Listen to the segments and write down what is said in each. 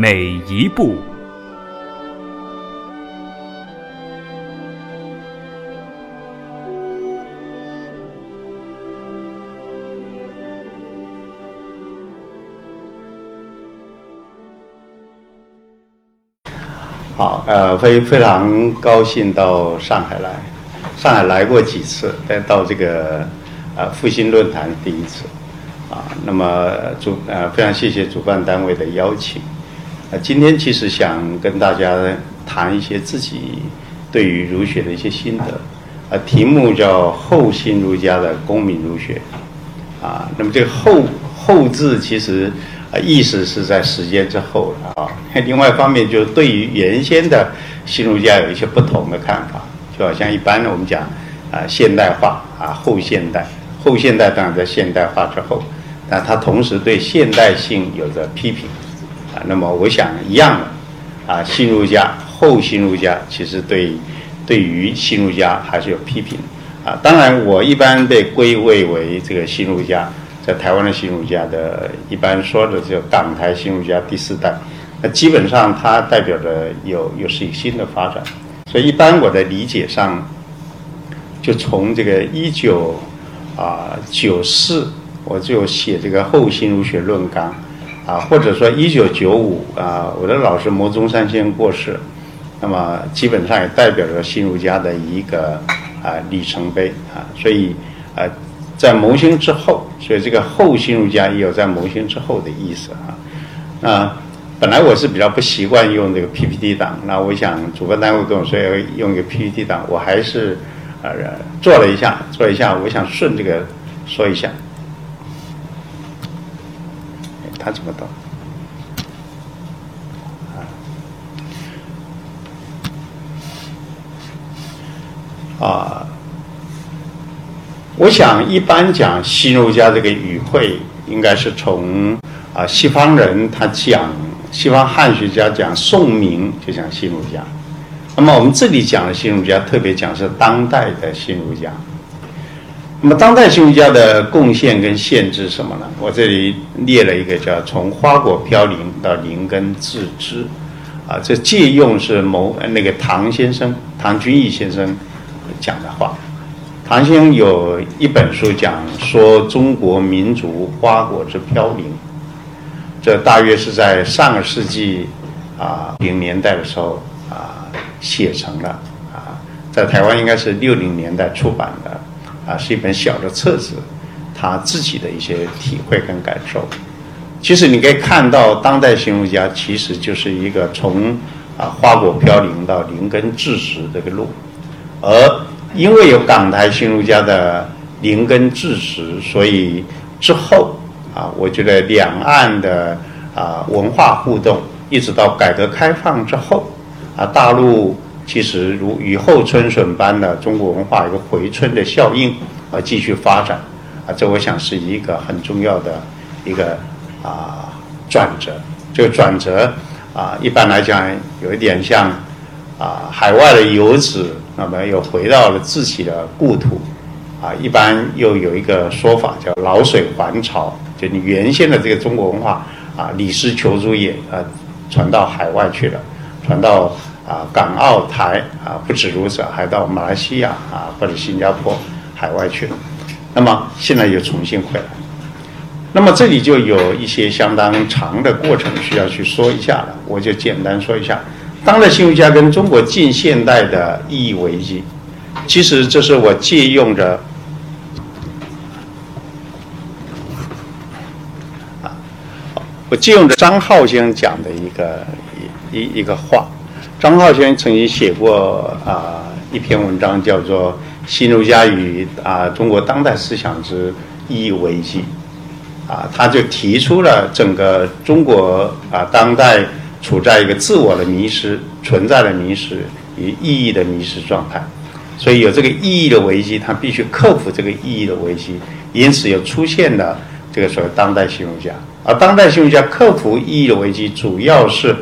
每一步。好，呃，非非常高兴到上海来，上海来过几次，但到这个呃复兴论坛第一次，啊，那么主呃非常谢谢主办单位的邀请，呃，今天其实想跟大家谈一些自己对于儒学的一些心得，呃，题目叫后新儒家的公民儒学，啊，那么这个后后字其实。啊，意思是在时间之后了啊。另外一方面，就是对于原先的新儒家有一些不同的看法，就好像一般的我们讲啊，现代化啊，后现代，后现代当然在现代化之后，但它同时对现代性有着批评。那么我想一样的啊，新儒家、后新儒家其实对对于新儒家还是有批评啊。当然，我一般被归位为这个新儒家。在台湾的新儒家的一般说的叫港台新儒家第四代，那基本上它代表着有又是一个新的发展，所以一般我的理解上，就从这个一九啊九四我就写这个后新儒学论纲啊，或者说一九九五啊，我的老师牟宗三先生过世，那么基本上也代表着新儒家的一个啊里程碑啊，所以啊。在谋兴之后，所以这个后新儒家也有在谋兴之后的意思啊。那本来我是比较不习惯用这个 PPT 档，那我想主办单位跟我说要用一个 PPT 档，我还是呃做了一下，做了一下，我想顺这个说一下。他怎么动？啊。我想一般讲新儒家这个语汇，应该是从啊西方人他讲西方汉学家讲宋明就讲新儒家，那么我们这里讲的新儒家，特别讲是当代的新儒家。那么当代新儒家的贡献跟限制什么呢？我这里列了一个叫从花果飘零到灵根自知，啊，这借用是某那个唐先生唐君毅先生讲的话。唐先生有一本书讲说中国民族花果之飘零，这大约是在上个世纪啊零年代的时候啊写成了啊，在台湾应该是六零年代出版的啊，是一本小的册子，他自己的一些体会跟感受。其实你可以看到，当代新儒家其实就是一个从啊花果飘零到灵根至实这个路，而。因为有港台新儒家的灵根治实，所以之后啊，我觉得两岸的啊文化互动，一直到改革开放之后啊，大陆其实如雨后春笋般的中国文化一个回春的效应啊，继续发展啊，这我想是一个很重要的一个啊转折。这个转折啊，一般来讲有一点像啊海外的游子。那么又回到了自己的故土，啊，一般又有一个说法叫“老水还潮”，就你原先的这个中国文化啊，李斯求诸也啊，传到海外去了，传到啊港澳台啊，不止如此，还到马来西亚啊或者新加坡海外去了。那么现在又重新回来，那么这里就有一些相当长的过程需要去说一下了，我就简单说一下。当代新儒家跟中国近现代的意义危机，其实这是我借用着啊，我借用着张浩先生讲的一个一一一个话。张浩轩曾经写过啊一篇文章，叫做《新儒家与啊中国当代思想之意义危机》，啊，他就提出了整个中国啊当代。处在一个自我的迷失、存在的迷失与意义的迷失状态。所以有这个意义的危机，他必须克服这个意义的危机，因此又出现了这个所谓当代新儒家。而当代新儒家克服意义的危机，主要是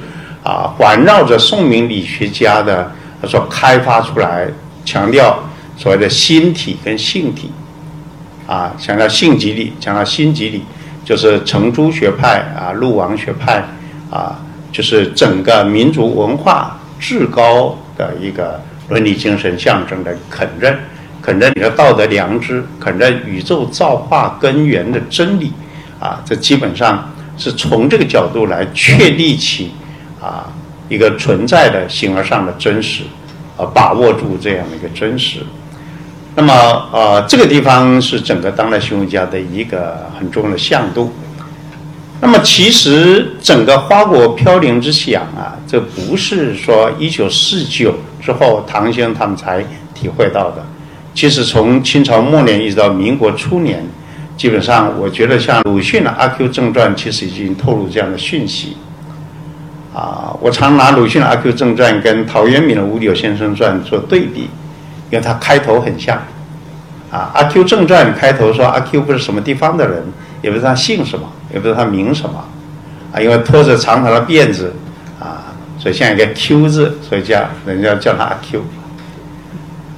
啊环绕着宋明理学家的他所开发出来，强调所谓的心体跟性体，啊强调性即理，强调心即理，就是程朱学派啊、陆王学派啊，就是整个民族文化至高的一个伦理精神象征的肯认，肯认你的道德良知，肯认宇宙造化根源的真理。啊，这基本上是从这个角度来确立起啊一个存在的形而上的真实，呃，把握住这样的一个真实。那么，呃，这个地方是整个当代新儒家的一个很重要的向度。那么，其实整个花果飘零之想啊，这不是说一九四九之后唐先生他们才体会到的。其实从清朝末年一直到民国初年。基本上，我觉得像鲁迅的《阿 Q 正传》其实已经透露这样的讯息。啊，我常拿鲁迅的《阿 Q 正传》跟陶渊明的《五柳先生传》做对比，因为他开头很像。啊，《阿 Q 正传》开头说阿 Q 不是什么地方的人，也不知道他姓什么，也不知道他名什么，啊，因为拖着长长的辫子，啊，所以像一个 Q 字，所以叫人家叫他阿 Q。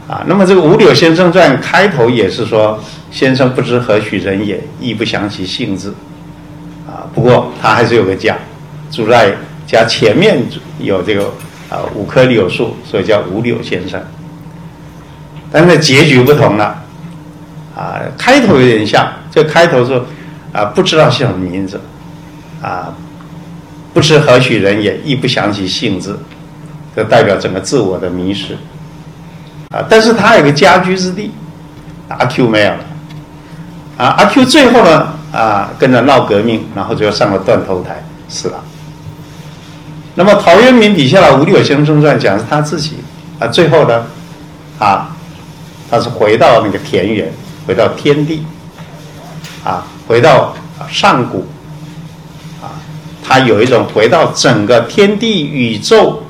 啊，那么这个《五柳先生传》开头也是说。先生不知何许人也，亦不详其姓字。啊，不过他还是有个家，住在加前面有这个啊五棵柳树，所以叫五柳先生。但是结局不同了，啊，开头有点像，这开头说啊不知道叫什么名字，啊不知何许人也，亦不详其姓字，这代表整个自我的迷失。啊，但是他有个家居之地，阿 Q 没有了。啊，阿 Q 最后呢，啊，跟着闹革命，然后就上了断头台，死了。那么陶渊明笔下的《五柳先生传》讲是他自己，啊，最后呢，啊，他是回到那个田园，回到天地，啊，回到上古，啊，他有一种回到整个天地宇宙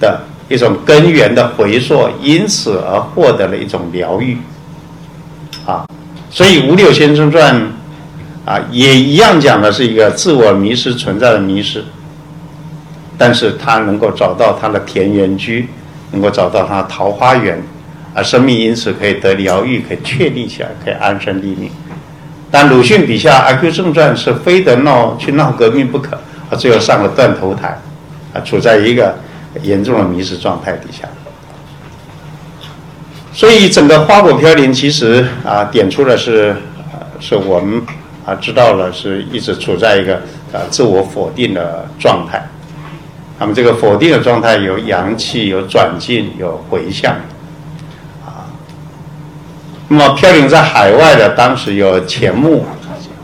的一种根源的回溯，因此而获得了一种疗愈，啊。所以《五柳先生传》啊，也一样讲的是一个自我迷失存在的迷失，但是他能够找到他的田园居，能够找到他桃花源，啊，生命因此可以得疗愈，可以确立起来，可以安身立命。但鲁迅笔下《阿 Q 正传》是非得闹去闹革命不可，啊，最后上了断头台，啊，处在一个严重的迷失状态底下。所以整个花果飘零，其实啊，点出的是，是我们啊知道了，是一直处在一个啊自我否定的状态。那么这个否定的状态有阳气，有转进，有回向，啊。那么飘零在海外的，当时有钱穆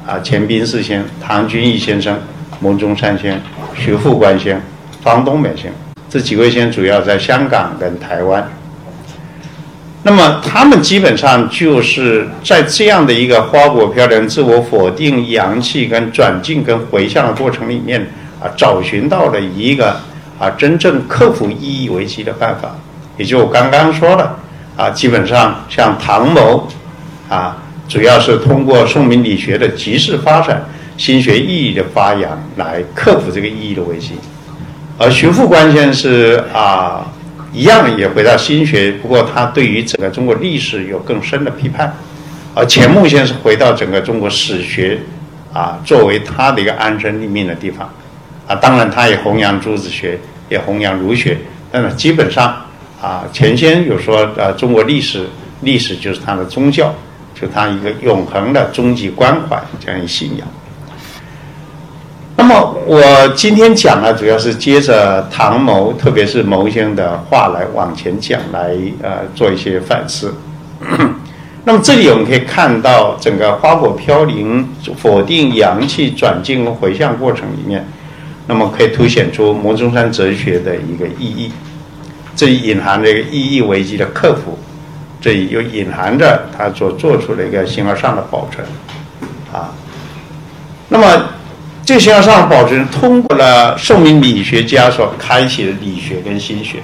啊、钱宾四先、唐君毅先生、牟中山先、徐复观先、方东美先这几位先，主要在香港跟台湾。那么他们基本上就是在这样的一个花果飘零、自我否定、阳气跟转进跟回向的过程里面啊，找寻到了一个啊真正克服意义危机的办法，也就我刚刚说的啊，基本上像唐某啊，主要是通过宋明理学的急势发展、心学意义的发扬来克服这个意义的危机，而徐复观先是啊。一样也回到心学，不过他对于整个中国历史有更深的批判，而钱穆先生回到整个中国史学，啊，作为他的一个安身立命的地方，当然他也弘扬朱子学，也弘扬儒学，但是基本上，啊，前先有说，呃，中国历史，历史就是他的宗教，就他一个永恒的终极关怀这样一信仰。那么我今天讲呢，主要是接着唐牟，特别是牟先生的话来往前讲，来呃做一些反思。那么这里我们可以看到，整个花果飘零、否定阳气转进回向过程里面，那么可以凸显出牟中山哲学的一个意义。这里隐含着一个意义危机的克服，这里又隐含着他所做出的一个形而上的保存啊。那么。这形而上保存通过了宋明理学家所开启的理学跟心学，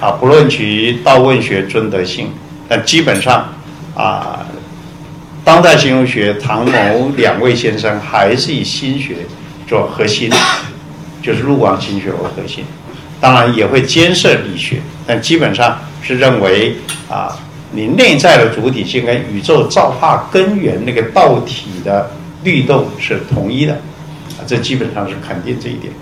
啊，不论其道问学尊德性，但基本上啊，当代形容学唐某两位先生还是以心学做核心，就是陆王心学为核心，当然也会兼涉理学，但基本上是认为啊，你内在的主体性跟宇宙造化根源那个道体的律动是统一的。啊这基本上是肯定这一点，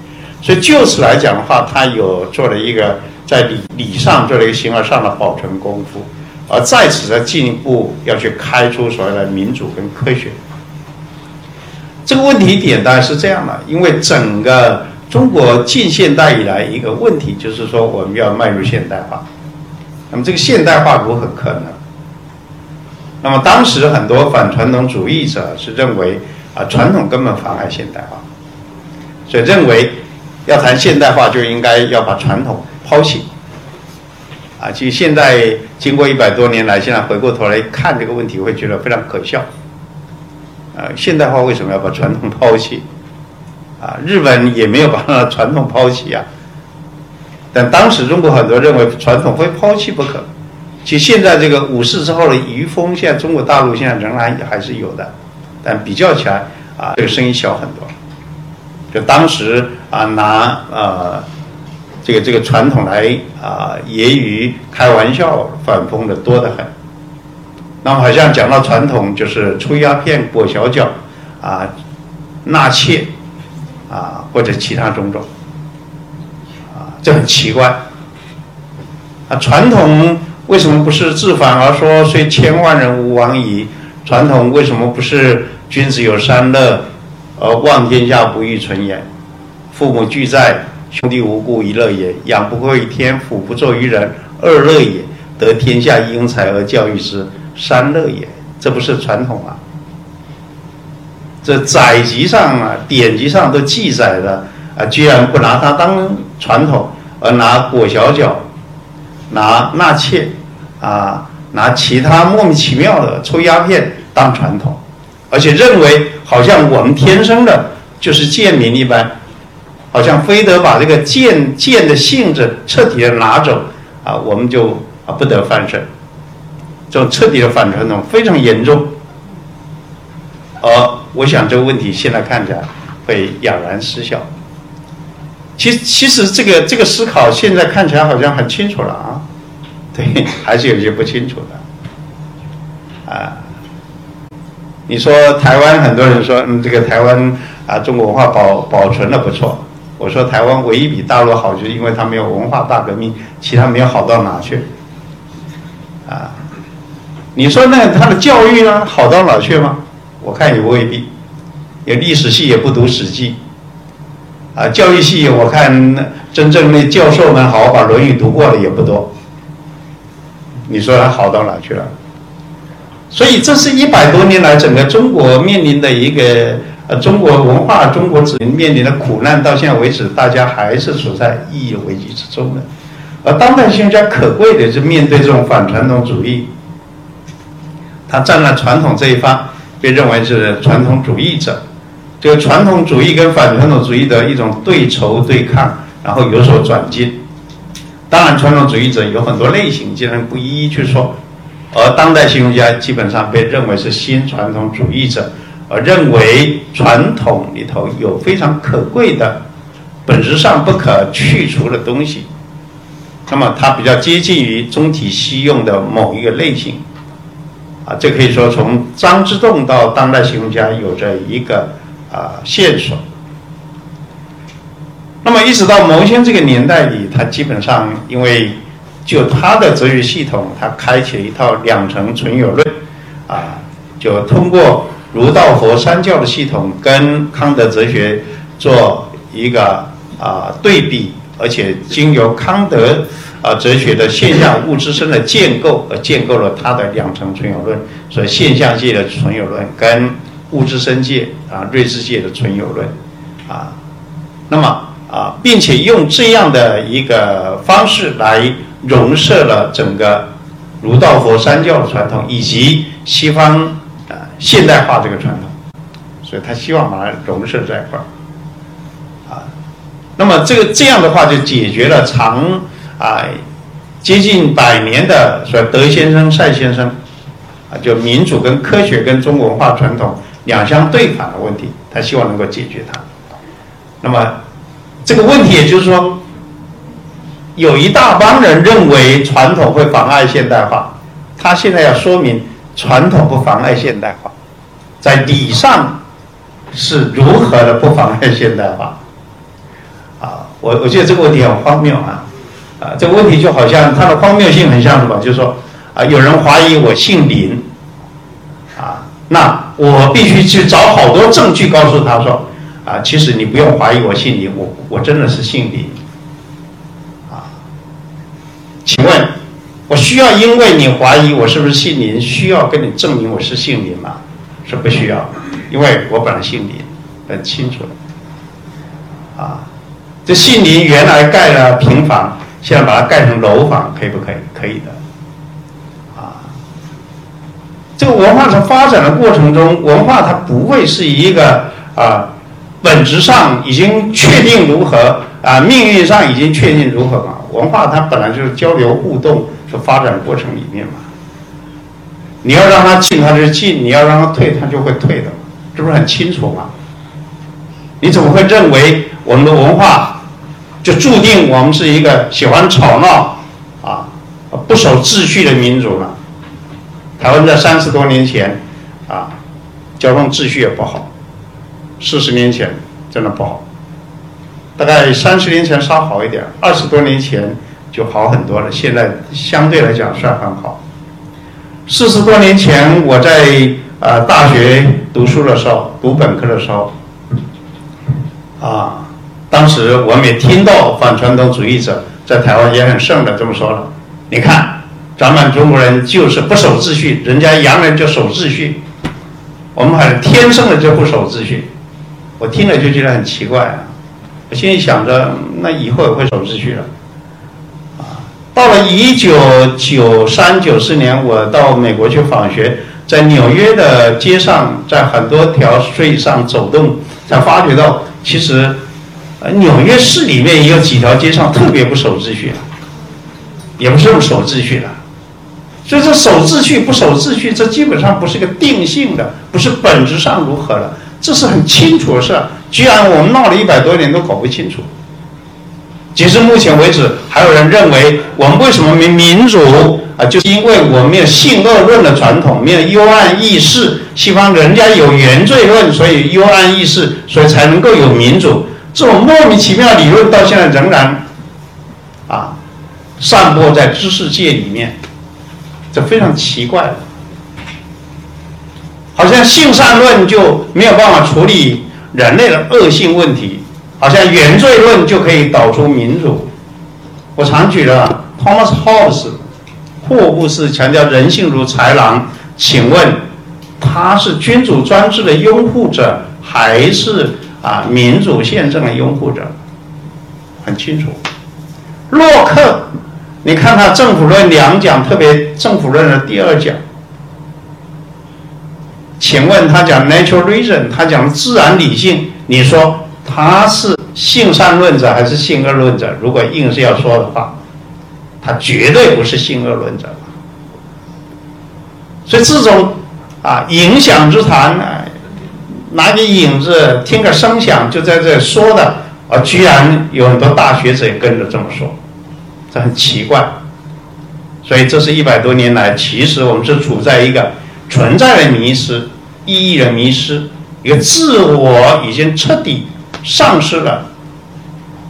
所以就此来讲的话，他有做了一个在理理上做了一个形而上的保存功夫，而在此再进一步要去开出所谓的民主跟科学。这个问题点当然是这样的，因为整个中国近现代以来一个问题就是说我们要迈入现代化，那么这个现代化如何可能？那么当时很多反传统主义者是认为啊，传统根本妨碍现代化。所以认为，要谈现代化就应该要把传统抛弃。啊，其实现在经过一百多年来，现在回过头来看这个问题，会觉得非常可笑。啊，现代化为什么要把传统抛弃？啊，日本也没有把传统抛弃啊。但当时中国很多认为传统非抛弃不可。其实现在这个五四之后的余风，现在中国大陆现在仍然还是有的，但比较起来啊，这个声音小很多。就当时啊，拿呃这个这个传统来啊揶揄、开玩笑、反讽的多得很。那么好像讲到传统，就是抽鸦片、裹小脚啊、纳妾啊，或者其他种种啊，这很奇怪。啊，传统为什么不是自反而说虽千万人吾往矣？传统为什么不是君子有三乐？而望天下不欲存焉，父母俱在，兄弟无故一乐也；养不愧于天，俯不作于人，二乐也；得天下英才而教育之，三乐也。这不是传统啊？这载籍上啊、典籍上都记载的啊，居然不拿它当传统，而拿裹小脚、拿纳妾啊、拿其他莫名其妙的抽鸦片当传统，而且认为。好像我们天生的就是贱民一般，好像非得把这个贱贱的性质彻底的拿走啊，我们就啊不得翻身。这种彻底的反传统非常严重。而我想这个问题现在看起来会哑然失笑。其其实这个这个思考现在看起来好像很清楚了啊，对，还是有些不清楚的啊。你说台湾很多人说，嗯，这个台湾啊，中国文化保保存的不错。我说台湾唯一比大陆好，就是因为它没有文化大革命，其他没有好到哪去。啊，你说那他的教育呢，好到哪去吗？我看也未必。有历史系也不读《史记》，啊，教育系我看真正那教授们好好把《论语》读过了也不多。你说他好到哪去了？所以，这是一百多年来整个中国面临的一个呃中国文化、中国子民面临的苦难。到现在为止，大家还是处在意义危机之中的。而当代学家可贵的是面对这种反传统主义，他站在传统这一方，被认为是传统主义者。这个传统主义跟反传统主义的一种对仇对抗，然后有所转进。当然，传统主义者有很多类型，今天不一一去说。而当代形容家基本上被认为是新传统主义者，而认为传统里头有非常可贵的、本质上不可去除的东西。那么它比较接近于中体西用的某一个类型。啊，这可以说从张之洞到当代形容家有着一个啊线索。那么一直到牟先这个年代里，他基本上因为。就他的哲学系统，他开启了一套两层存有论，啊，就通过儒道佛三教的系统跟康德哲学做一个啊对比，而且经由康德啊哲学的现象物质身的建构而建构了他的两层存有论，所以现象界的存有论跟物质身界啊睿智界的存有论，啊，那么啊，并且用这样的一个方式来。融摄了整个儒道佛三教的传统，以及西方啊现代化这个传统，所以他希望把它融合在一块儿，啊，那么这个这样的话就解决了长啊接近百年的说德先生、赛先生啊，就民主跟科学跟中国文化传统两相对反的问题，他希望能够解决它。那么这个问题也就是说，有一大帮人认为传统会妨碍现代化，他现在要说明传统不妨碍现代化，在理上。是如何的不妨碍现代化？啊，我我觉得这个问题很荒谬啊！啊，这个问题就好像它的荒谬性很像什么？就是说啊，有人怀疑我姓林，啊，那我必须去找好多证据告诉他说，啊，其实你不用怀疑我姓林，我我真的是姓林。啊，请问，我需要因为你怀疑我是不是姓林，需要跟你证明我是姓林吗？是不需要。因为我本来姓林，很清楚，啊，这姓林原来盖了平房，现在把它盖成楼房，可以不可以？可以的，啊，这个文化在发展的过程中，文化它不会是一个啊，本质上已经确定如何啊，命运上已经确定如何嘛？文化它本来就是交流互动，是发展过程里面嘛。你要让它进，它就进；你要让它退，它就会退的。这不是很清楚吗？你怎么会认为我们的文化就注定我们是一个喜欢吵闹啊、不守秩序的民族了？台湾在三十多年前啊，交通秩序也不好，四十年前真的不好，大概三十年前稍好一点，二十多年前就好很多了。现在相对来讲算很好。四十多年前我在。啊，大学读书的时候，读本科的时候，啊，当时我们也听到反传统主义者在台湾也很盛的这么说了。你看，咱们中国人就是不守秩序，人家洋人就守秩序，我们还是天生的就不守秩序。我听了就觉得很奇怪啊！我心里想着，那以后也会守秩序了。啊，到了一九九三九四年，我到美国去访学。在纽约的街上，在很多条街上走动，才发觉到，其实，纽约市里面也有几条街上特别不守秩序，也不是不守秩序的。所以这，守秩序不守秩序，这基本上不是个定性的，不是本质上如何的，这是很清楚的事。居然我们闹了一百多年都搞不清楚。截至目前为止，还有人认为我们为什么民民主？啊，就是因为我们没有性恶论的传统，没有幽暗意识，西方人家有原罪论，所以幽暗意识，所以才能够有民主。这种莫名其妙的理论到现在仍然啊散播在知识界里面，这非常奇怪。好像性善论就没有办法处理人类的恶性问题，好像原罪论就可以导出民主。我常举了 Thomas Hobbes。霍布斯强调人性如豺狼，请问他是君主专制的拥护者，还是啊民主宪政的拥护者？很清楚。洛克，你看他《政府论》两讲，特别《政府论》的第二讲，请问他讲 natural reason，他讲自然理性，你说他是性善论者还是性恶论者？如果硬是要说的话。他绝对不是性恶论者，所以这种啊影响之谈呢，拿个影子听个声响就在这说的，啊，居然有很多大学者也跟着这么说，这很奇怪。所以这是一百多年来，其实我们是处在一个存在的迷失、意义的迷失，一个自我已经彻底丧失了，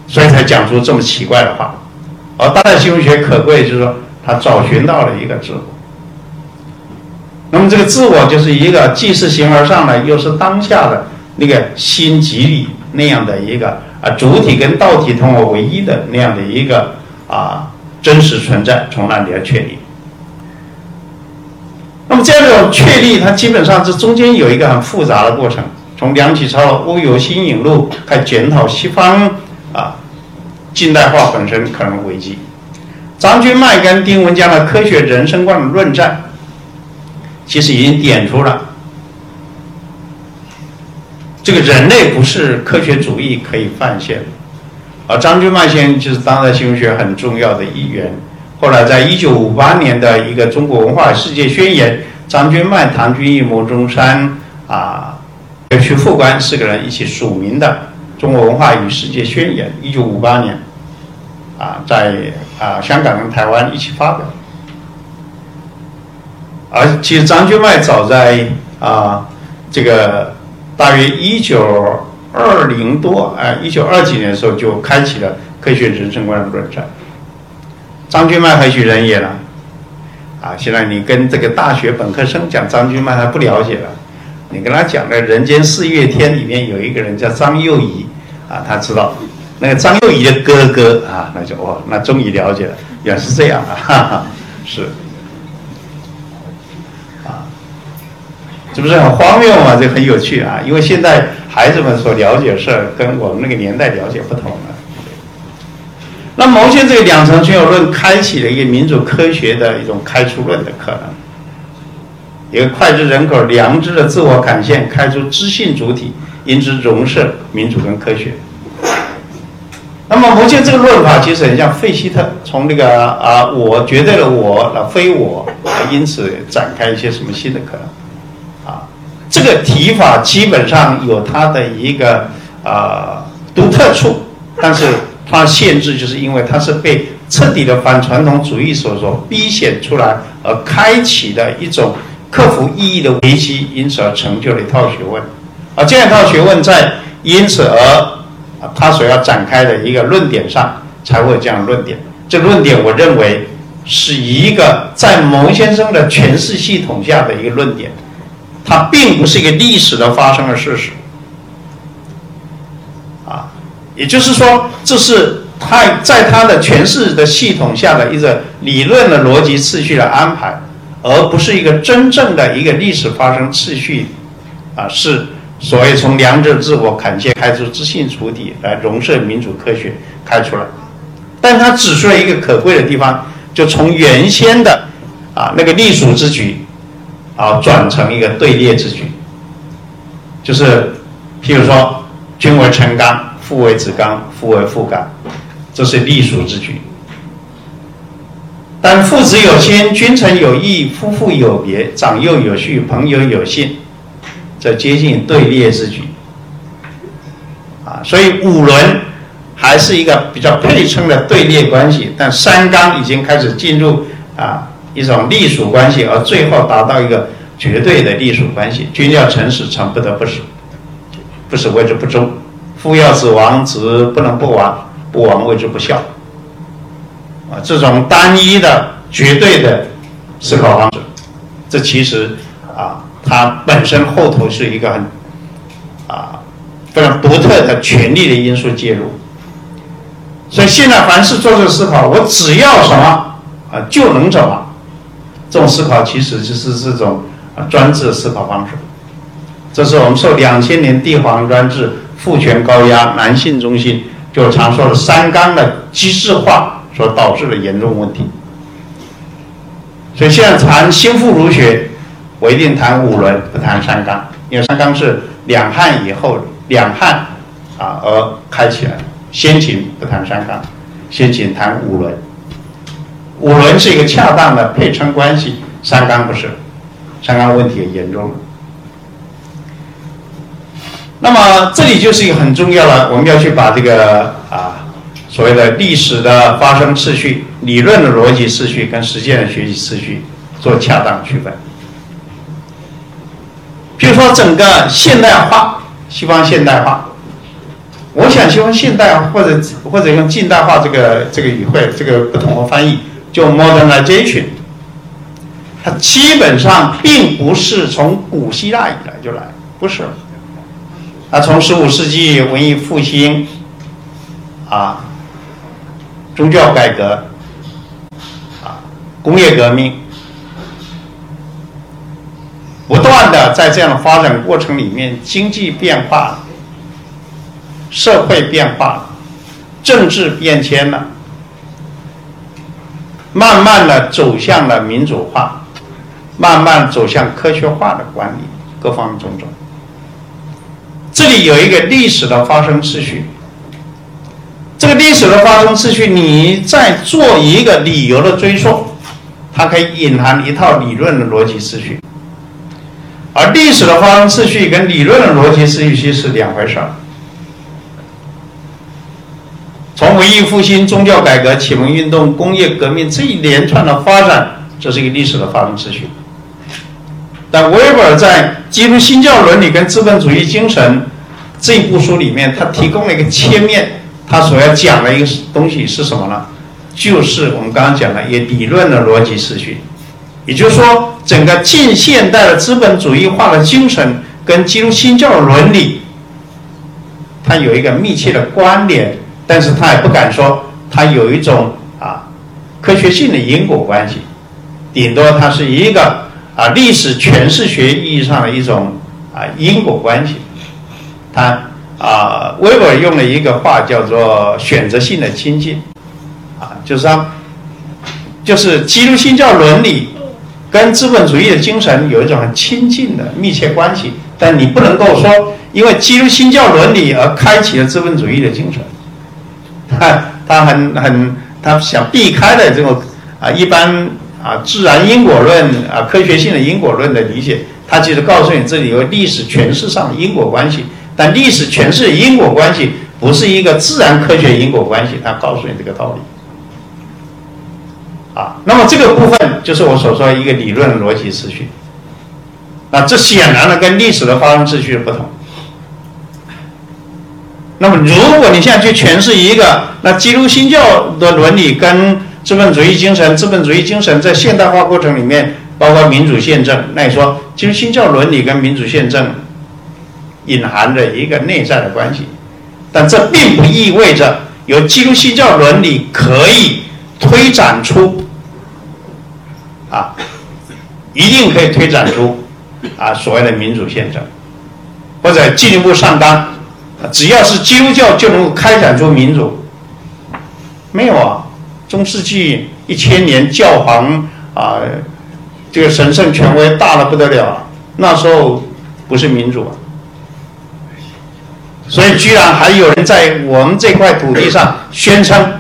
所以才讲出这么奇怪的话。而当代新闻学可贵，就是说，他找寻到了一个自我。那么，这个自我就是一个既是形而上的，又是当下的那个心即理那样的一个啊，主体跟道体同为唯一的那样的一个啊真实存在，从那里来确立。那么，这样一种确立，它基本上这中间有一个很复杂的过程，从梁启超《乌有新引录》开检讨西方啊。近代化本身可能危机。张君迈跟丁文江的科学人生观的论战，其实已经点出了这个人类不是科学主义可以犯线的。而张君迈先生就是当代新闻学很重要的一员。后来在一九五八年的一个《中国文化世界宣言》，张君迈、唐君毅、牟中山啊，徐副官四个人一起署名的《中国文化与世界宣言》，一九五八年啊，在啊香港跟台湾一起发表。而其实张君迈早在啊这个大约一九。二零多啊，一九二几年的时候就开启了科学人生观的论战。张君迈何许人也呢？啊，现在你跟这个大学本科生讲张君迈，他不了解了。你跟他讲的《人间四月天》里面有一个人叫张幼仪，啊，他知道那个张幼仪的哥哥啊，那就哦，那终于了解了，原来是这样啊，哈哈，是。这不是很荒谬吗？这很有趣啊，因为现在。孩子们所了解事儿跟我们那个年代了解不同了。那牟先这个两层全有论开启了一个民主科学的一种开出论的可能，一个脍炙人口良知的自我感现，开出知性主体，因之融摄民主跟科学。那么牟先这个论法其实很像费希特，从那个啊我绝对的我，那非我，因此展开一些什么新的可能。这个提法基本上有它的一个啊独特处，但是它限制就是因为它是被彻底的反传统主义所所逼显出来而开启的一种克服意义的危机，因此而成就了一套学问，而这样一套学问在因此而他所要展开的一个论点上才会有这样论点。这论点我认为是一个在牟先生的诠释系统下的一个论点。它并不是一个历史的发生的事实，啊，也就是说，这是他在他的诠释的系统下的一个理论的逻辑次序的安排，而不是一个真正的一个历史发生次序，啊，是所谓从良知自我砍切开出知性主体来融摄民主科学开出来，但他指出了一个可贵的地方，就从原先的啊那个隶属之局。啊，转成一个队列之举，就是，譬如说，君为臣纲，父为子纲，夫为妇纲，这是隶属之举。但父子有亲，君臣有义，夫妇有别，长幼有序，朋友有信，这接近队列之举。啊，所以五伦还是一个比较配称的队列关系，但三纲已经开始进入啊。一种隶属关系，而最后达到一个绝对的隶属关系。君要臣死，臣不得不死，不死谓之不忠；父要子亡，子不能不亡，不亡谓之不孝。啊，这种单一的、绝对的思考方式，这其实啊，它本身后头是一个很啊非常独特的权力的因素介入。所以现在凡是做这个思考，我只要什么啊，就能怎么。这种思考其实就是这种啊专制思考方式，这是我们受两千年帝皇专制、父权高压、男性中心，就常说的三纲的机制化所导致的严重问题。所以现在谈新妇儒学，我一定谈五伦，不谈三纲，因为三纲是两汉以后两汉啊而开起来，先秦不谈三纲，先秦谈五伦。五伦是一个恰当的配称关系，三纲不是，三纲问题很严重。那么这里就是一个很重要的，我们要去把这个啊所谓的历史的发生次序、理论的逻辑次序跟实践的学习次序做恰当区分。比如说整个现代化，西方现代化，我想西方现代或者或者用近代化这个这个语汇，这个不同的翻译。就 modernization，它基本上并不是从古希腊以来就来，不是，它从十五世纪文艺复兴，啊，宗教改革，啊，工业革命，不断的在这样的发展过程里面，经济变化，社会变化，政治变迁了。慢慢的走向了民主化，慢慢走向科学化的管理，各方面种种。这里有一个历史的发生次序。这个历史的发生次序，你再做一个理由的追溯，它可以隐含一套理论的逻辑次序。而历史的发生次序跟理论的逻辑次序是两回事儿。从文艺复兴、宗教改革、启蒙运动、工业革命这一连串的发展，这是一个历史的发生次序。但维尔在《基督新教伦理跟资本主义精神》这一部书里面，他提供了一个切面，他所要讲的一个东西是什么呢？就是我们刚刚讲的一个理论的逻辑次序，也就是说，整个近现代的资本主义化的精神跟基督新教伦理，它有一个密切的关联。但是他也不敢说，他有一种啊科学性的因果关系，顶多它是一个啊历史诠释学意义上的一种啊因果关系。他啊，威尔用了一个话叫做选择性的亲近，啊，就是说，就是基督新教伦理跟资本主义的精神有一种很亲近的密切关系，但你不能够说因为基督新教伦理而开启了资本主义的精神。他他很很他想避开的这种啊一般啊自然因果论啊科学性的因果论的理解，他其实告诉你这里有历史诠释上的因果关系，但历史诠释因果关系不是一个自然科学因果关系，他告诉你这个道理。啊，那么这个部分就是我所说的一个理论逻辑次序，那这显然呢跟历史的发生次序不同。那么，如果你现在去诠释一个那基督新教的伦理跟资本主义精神，资本主义精神在现代化过程里面包括民主宪政，那你说基督新教伦理跟民主宪政隐含着一个内在的关系，但这并不意味着由基督新教伦理可以推展出啊，一定可以推展出啊所谓的民主宪政，或者进一步上纲。只要是基督教就能够开展出民主，没有啊？中世纪一千年教皇啊，这个神圣权威大的不得了，那时候不是民主啊。所以居然还有人在我们这块土地上宣称，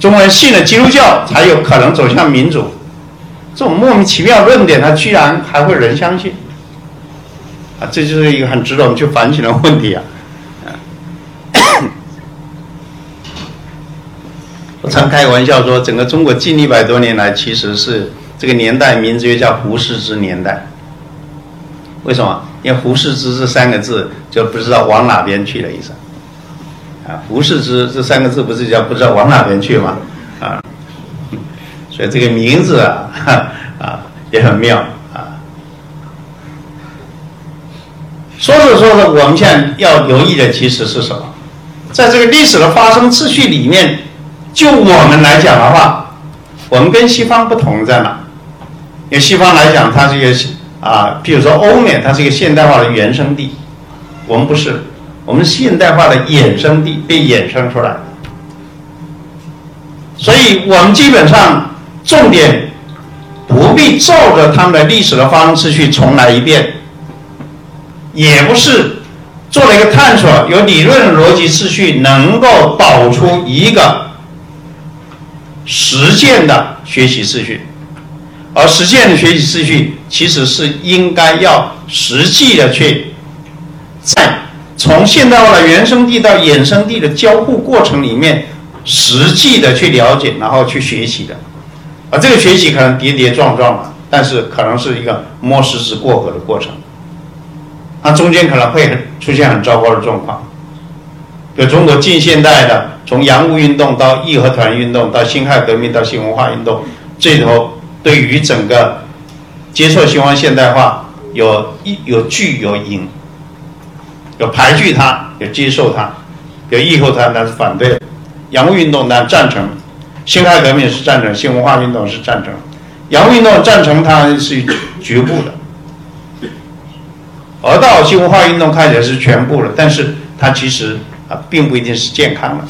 中国人信了基督教才有可能走向民主，这种莫名其妙论点，他居然还会人相信？啊，这就是一个很值得我们去反省的问题啊。常开玩笑说，整个中国近一百多年来，其实是这个年代名字又叫胡适之年代。为什么？因为胡适之这三个字就不知道往哪边去了意思。啊，胡适之这三个字不是叫不知道往哪边去吗？啊，所以这个名字啊，啊也很妙啊。说着说着，我们现在要留意的其实是什么？在这个历史的发生次序里面。就我们来讲的话，我们跟西方不同在哪？因为西方来讲，它是一个啊，比如说欧美，它是一个现代化的原生地，我们不是，我们现代化的衍生地被衍生出来所以我们基本上重点不必照着他们的历史的方式去重来一遍，也不是做了一个探索，有理论逻辑次序能够导出一个。实践的学习秩序，而实践的学习秩序其实是应该要实际的去，在从现代化的原生地到衍生地的交互过程里面，实际的去了解，然后去学习的。而这个学习可能跌跌撞撞的，但是可能是一个摸石子过河的过程。它中间可能会出现很糟糕的状况，比如中国近现代的。从洋务运动到义和团运动，到辛亥革命，到新文化运动，这里头对于整个接受西方现代化有一有据有因，有排拒它，有接受它，有义和团那是反对，洋务运动呢赞成，辛亥革命是赞成，新文化运动是赞成，洋务运动赞成它是局部的，而到新文化运动看起来是全部的，但是它其实啊并不一定是健康的。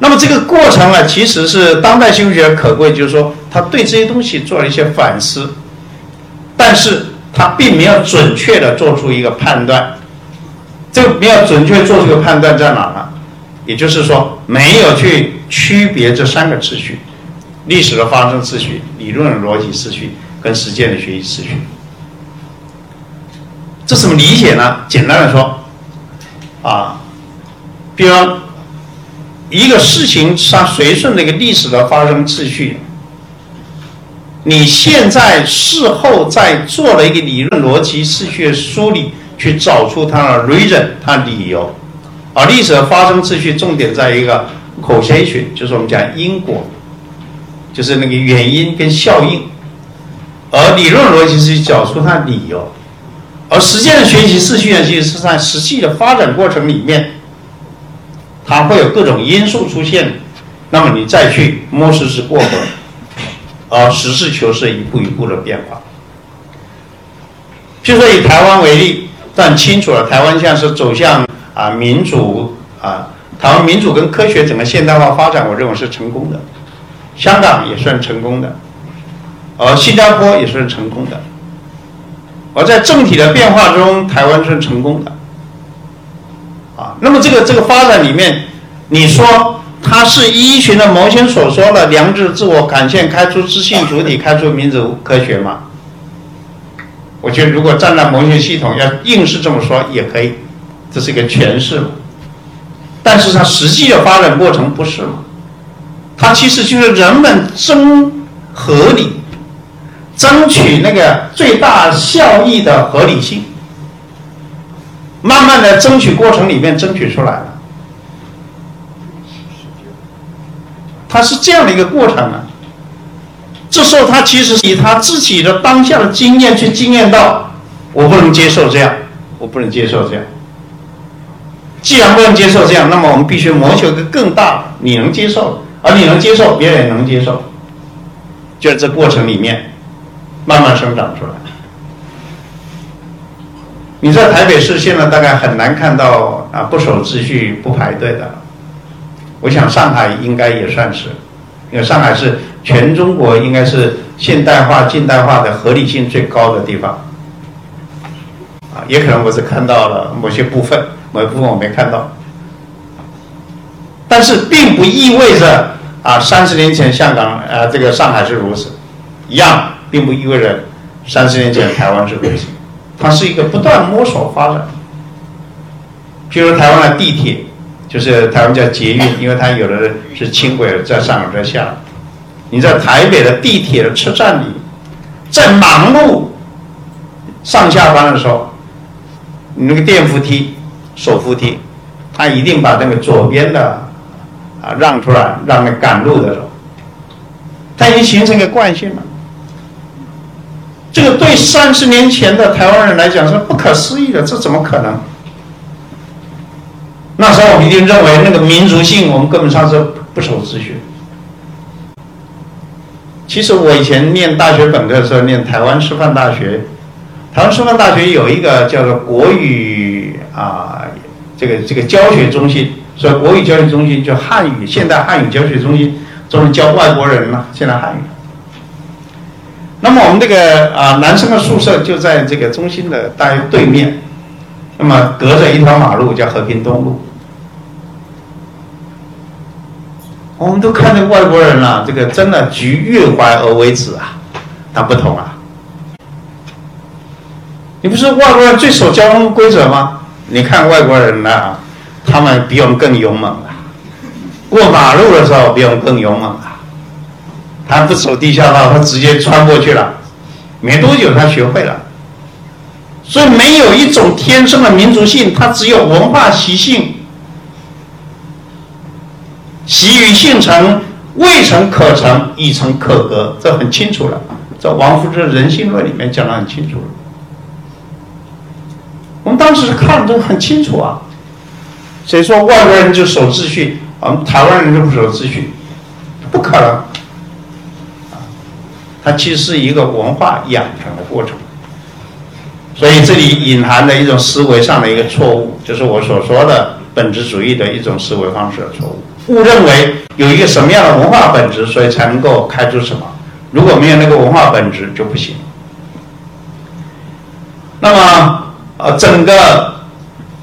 那么这个过程啊，其实是当代心理学可贵，就是说他对这些东西做了一些反思，但是他并没有准确的做出一个判断，这个没有准确做这个判断在哪呢？也就是说，没有去区别这三个秩序：历史的发生秩序、理论的逻辑秩序跟实践的学习秩序。这怎么理解呢？简单的说，啊，比方一个事情它随顺那个历史的发生秩序，你现在事后再做了一个理论逻辑秩序的梳理。去找出它的 reason，它理由，而历史的发生秩序重点在一个 causation，就是我们讲因果，就是那个原因跟效应，而理论逻辑是找出它理由，而实践的学习秩序呢，其实是在实际的发展过程里面，它会有各种因素出现，那么你再去摸石子过河，而实事求是一步一步的变化。就说以台湾为例。但清楚了，台湾现在是走向啊民主啊，台湾民主跟科学整个现代化发展，我认为是成功的。香港也算成功的，而新加坡也算成功的。而在政体的变化中，台湾是成功的。那么这个这个发展里面，你说它是依循了毛先所说的良知、自我感现，开出知性主体，开出民主科学吗？我觉得，如果站在某些系统要硬是这么说也可以，这是一个诠释嘛。但是它实际的发展过程不是嘛？它其实就是人们争合理，争取那个最大效益的合理性，慢慢的争取过程里面争取出来了。他是这样的一个过程啊。这时候，他其实以他自己的当下的经验去经验到，我不能接受这样，我不能接受这样。既然不能接受这样，那么我们必须谋求一个更大你能接受，而你能接受，别人也能接受，就在这过程里面慢慢生长出来。你在台北市现在大概很难看到啊不守秩序、不排队的，我想上海应该也算是，因为上海是。全中国应该是现代化、近代化的合理性最高的地方，啊，也可能我是看到了某些部分，某一部分我没看到，但是并不意味着啊，三十年前香港啊，这个上海是如此，一样，并不意味着三十年前台湾是如此，它是一个不断摸索发展。譬如台湾的地铁，就是台湾叫捷运，因为它有的是轻轨在上在下。你在台北的地铁的车站里，在忙碌上下班的时候，你那个电扶梯、手扶梯，它一定把那个左边的啊让出来，让那赶路的走。它已经形成一个惯性了。这个对三十年前的台湾人来讲是不可思议的，这怎么可能？那时候我们一定认为那个民族性，我们根本上是不守秩序。其实我以前念大学本科的时候，念台湾师范大学。台湾师范大学有一个叫做国语啊，这个这个教学中心，所以国语教学中心就汉语现代汉语教学中心，专门教外国人嘛，现代汉语。那么我们这个啊男生的宿舍就在这个中心的大约对面，那么隔着一条马路叫和平东路。我们都看着外国人了，这个真的举月怀而为止啊，他不同啊。你不是外国人最守交通规则吗？你看外国人呢，他们比我们更勇猛啊，过马路的时候比我们更勇猛啊。他不走地下道，他直接穿过去了，没多久他学会了。所以没有一种天生的民族性，它只有文化习性。习于性成，未成可成，已成可格，这很清楚了。在王夫之《人性论》里面讲的很清楚了。我们当时看都很清楚啊。谁说外国人就守秩序，我们台湾人就不守秩序？不可能。它其实是一个文化养成的过程。所以这里隐含的一种思维上的一个错误，就是我所说的本质主义的一种思维方式的错误。误认为有一个什么样的文化本质，所以才能够开出什么？如果没有那个文化本质就不行。那么，呃，整个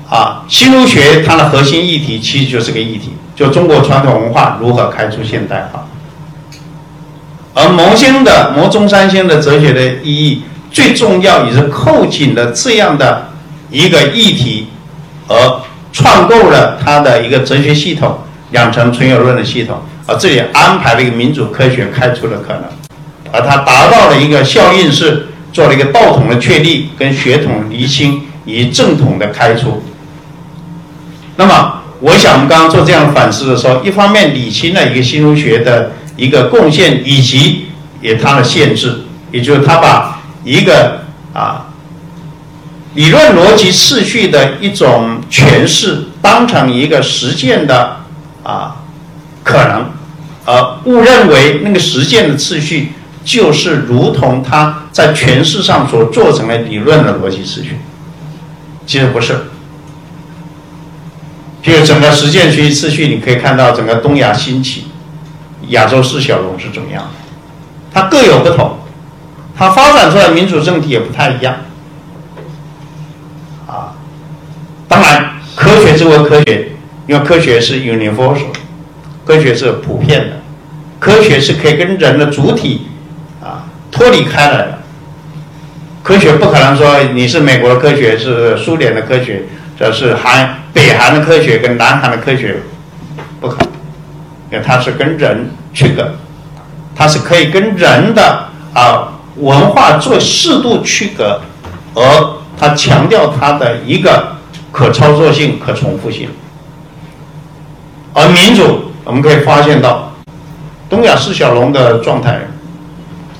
啊，新儒学它的核心议题其实就是个议题，就中国传统文化如何开出现代化。而牟兴的牟中三星的哲学的意义，最重要也是扣紧了这样的一个议题，而创构了他的一个哲学系统——养成存有论的系统。而这里安排了一个民主科学开出的可能，而它达到了一个效应是做了一个道统的确立、跟血统厘清以正统的开出。那么，我想我们刚刚做这样反思的时候，一方面理清了一个新儒学的。一个贡献以及也它的限制，也就是他把一个啊理论逻辑次序的一种诠释当成一个实践的啊可能，而误认为那个实践的次序就是如同他在诠释上所做成的理论的逻辑次序，其实不是。就整个实践学习次序，你可以看到整个东亚兴起。亚洲四小龙是怎么样？它各有不同，它发展出来民主政体也不太一样。啊，当然，科学之为科学，因为科学是 universal，科学是普遍的，科学是可以跟人的主体啊脱离开来的。科学不可能说你是美国的科学，是苏联的科学，这是韩北韩的科学跟南韩的科学，不可能。因为它是跟人区隔，它是可以跟人的啊文化做适度区隔，而它强调它的一个可操作性、可重复性。而民主，我们可以发现到东亚四小龙的状态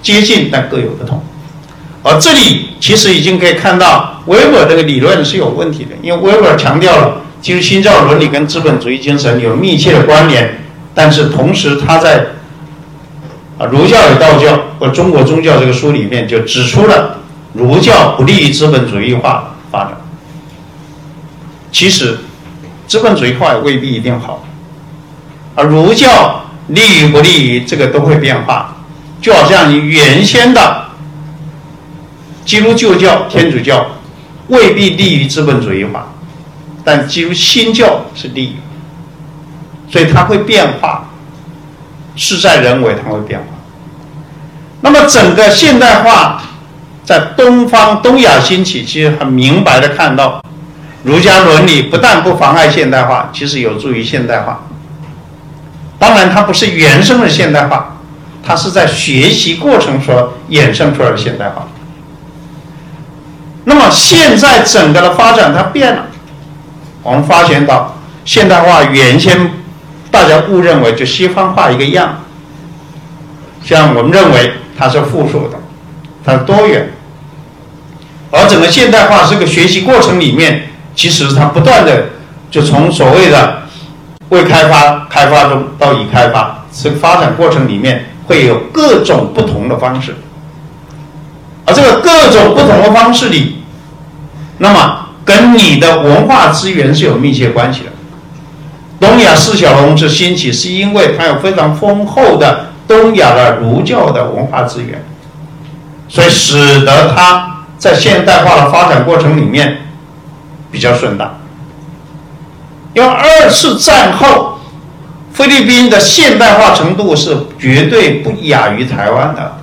接近，但各有不同。而这里其实已经可以看到，维尔这个理论是有问题的，因为维尔强调了，其实新教伦理跟资本主义精神有密切的关联。但是同时，他在啊儒教与道教和中国宗教这个书里面就指出了儒教不利于资本主义化发展。其实，资本主义化也未必一定好，而儒教利于不利于这个都会变化。就好像你原先的基督旧教、天主教未必利于资本主义化，但基督新教是利于。所以它会变化，事在人为，它会变化。那么整个现代化在东方东亚兴起，其实很明白的看到，儒家伦理不但不妨碍现代化，其实有助于现代化。当然，它不是原生的现代化，它是在学习过程所衍生出来的现代化。那么现在整个的发展它变了，我们发现到现代化原先。大家误认为就西方画一个样，像我们认为它是复数的，它是多元，而整个现代化这个学习过程里面，其实它不断的就从所谓的未开发、开发中到已开发，这个发展过程里面会有各种不同的方式，而这个各种不同的方式里，那么跟你的文化资源是有密切关系的。东亚四小龙之兴起，是因为它有非常丰厚的东亚的儒教的文化资源，所以使得它在现代化的发展过程里面比较顺当。因为二次战后，菲律宾的现代化程度是绝对不亚于台湾的，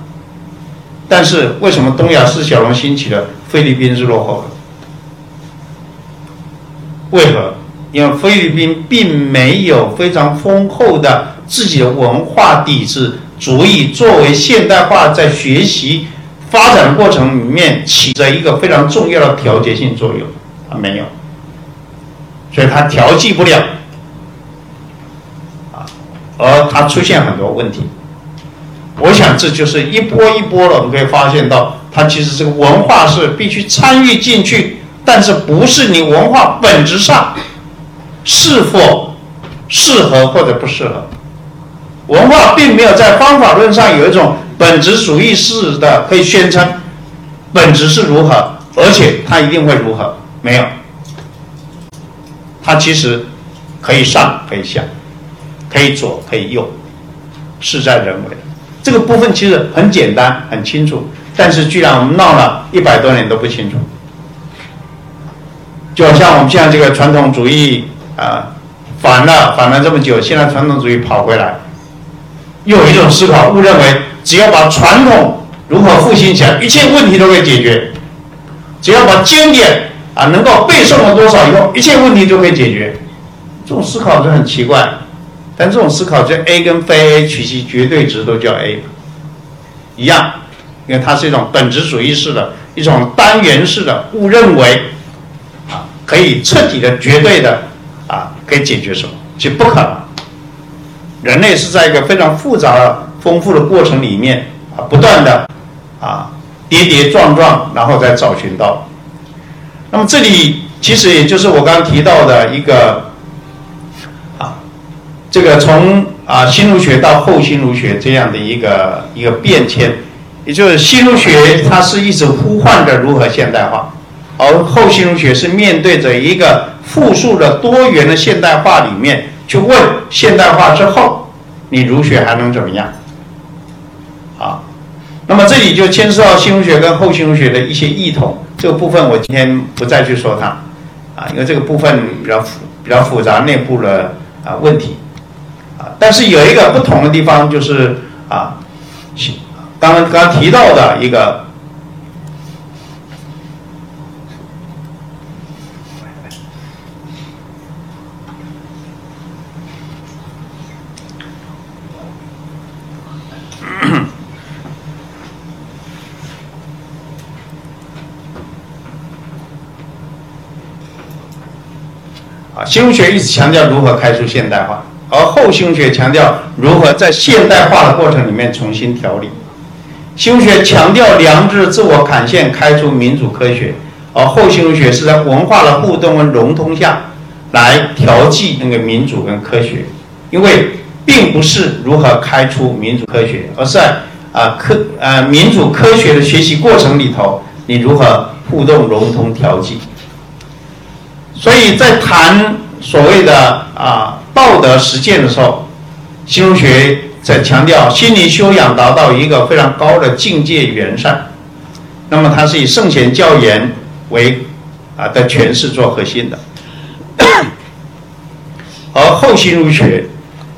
但是为什么东亚四小龙兴起了，菲律宾是落后的？为何？因为菲律宾并没有非常丰厚的自己的文化底子，足以作为现代化在学习发展过程里面起着一个非常重要的调节性作用，它没有，所以它调剂不了，啊，而它出现很多问题。我想这就是一波一波的，我们可以发现到，它其实这个文化是必须参与进去，但是不是你文化本质上。是否适合或者不适合？文化并没有在方法论上有一种本质主义式的可以宣称本质是如何，而且它一定会如何？没有，它其实可以上可以下，可以左可以右，事在人为。这个部分其实很简单很清楚，但是居然我们闹了一百多年都不清楚。就好像我们现在这个传统主义啊，反了反了这么久，现在传统主义跑回来，又有一种思考，误认为只要把传统如何复兴起来，一切问题都可以解决；只要把经典啊能够背诵了多少以后，一切问题都可以解决。这种思考是很奇怪，但这种思考就 A 跟非 A 取其绝对值都叫 A，一样，因为它是一种本质主义式的一种单元式的误认为。可以彻底的、绝对的，啊，可以解决什么？就不可能。人类是在一个非常复杂、丰富的过程里面啊，不断的啊，跌跌撞撞，然后再找寻到。那么这里其实也就是我刚刚提到的一个啊，这个从啊新儒学到后新儒学这样的一个一个变迁，也就是新儒学它是一直呼唤着如何现代化。而后新儒学是面对着一个复数的多元的现代化里面去问现代化之后，你儒学还能怎么样？啊，那么这里就牵涉到新儒学跟后新儒学的一些异同，这个部分我今天不再去说它，啊，因为这个部分比较复比较复杂内部的啊问题，啊，但是有一个不同的地方就是啊，刚刚刚提到的一个。新儒学一直强调如何开出现代化，而后新儒学强调如何在现代化的过程里面重新调理。新儒学强调良知自我坎线开出民主科学，而后新儒学是在文化的互动跟融通下来调剂那个民主跟科学。因为并不是如何开出民主科学，而是在啊科呃民主科学的学习过程里头，你如何互动融通调剂。所以在谈所谓的啊道德实践的时候，新儒学在强调心理修养达到一个非常高的境界圆善，那么它是以圣贤教言为啊的诠释做核心的，而后心儒学，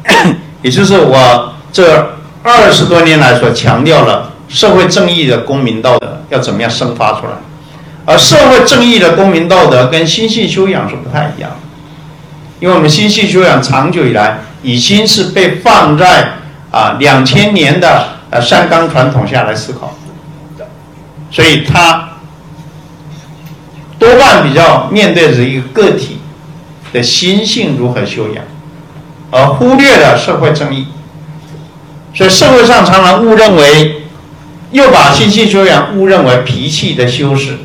也就是我这二十多年来所强调了社会正义的公民道德要怎么样生发出来。而社会正义的公民道德跟心性修养是不太一样，因为我们心性修养长久以来已经是被放在啊两千年的呃三纲传统下来思考，所以它多半比较面对着一个个体的心性如何修养，而忽略了社会正义，所以社会上常常误认为，又把心性修养误认为脾气的修饰。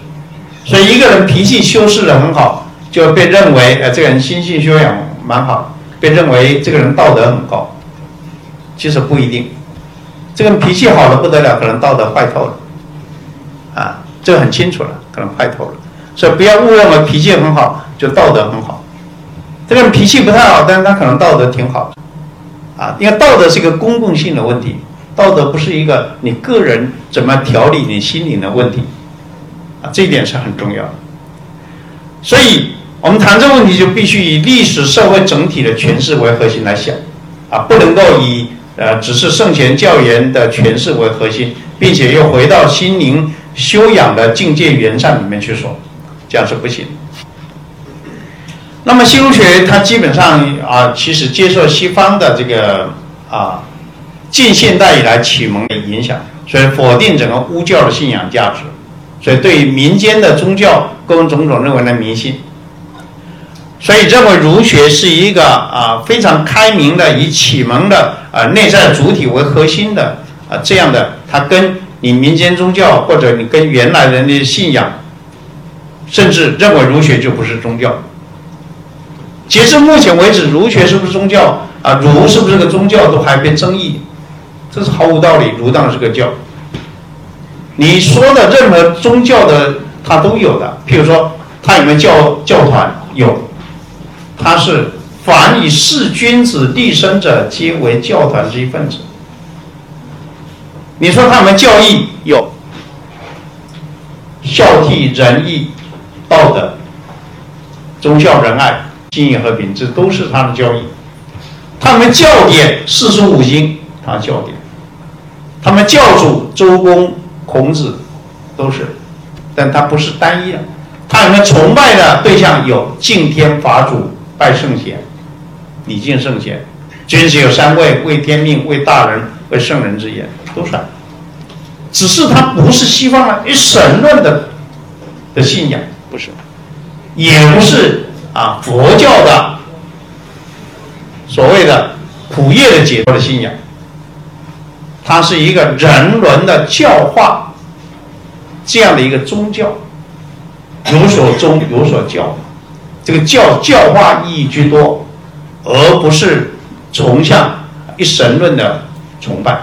所以一个人脾气修饰的很好，就被认为呃这个人心性修养蛮好，被认为这个人道德很高。其实不一定，这个人脾气好的不得了，可能道德坏透了。啊，这个很清楚了，可能坏透了。所以不要误认为脾气很好就道德很好。这个人脾气不太好，但是他可能道德挺好。啊，因为道德是一个公共性的问题，道德不是一个你个人怎么调理你心灵的问题。啊，这一点是很重要的，所以我们谈这个问题就必须以历史社会整体的诠释为核心来想，啊，不能够以呃只是圣贤教言的诠释为核心，并且又回到心灵修养的境界原上里面去说，这样是不行。那么新儒学它基本上啊，其实接受西方的这个啊近现代以来启蒙的影响，所以否定整个巫教的信仰价值。所以，对于民间的宗教各种种种认为的迷信，所以认为儒学是一个啊非常开明的，以启蒙的啊内在主体为核心的啊这样的，它跟你民间宗教或者你跟原来人的信仰，甚至认为儒学就不是宗教。截至目前为止，儒学是不是宗教啊？儒是不是个宗教都还被争议，这是毫无道理。儒当然是个教。你说的任何宗教的，它都有的。譬如说，它有没有教教团？有，它是凡以事君子立身者，皆为教团之一份子。你说他们教义有，孝悌仁义道德，忠孝仁爱、信义和平，这都是他的教义。他们教典四书五经，他教典，他们教主周公、孔子都是，但他不是单一的。他们崇拜的对象有敬天法祖、拜圣贤、礼敬圣贤，君子有三位：为天命、为大人、为圣人之言，都算。只是他不是西方的一神论的的信仰，不是，也不是啊佛教的所谓的苦业的解脱的信仰，它是一个人伦的教化这样的一个宗教，有所宗有所教，这个教教化意义居多，而不是崇向一神论的崇拜。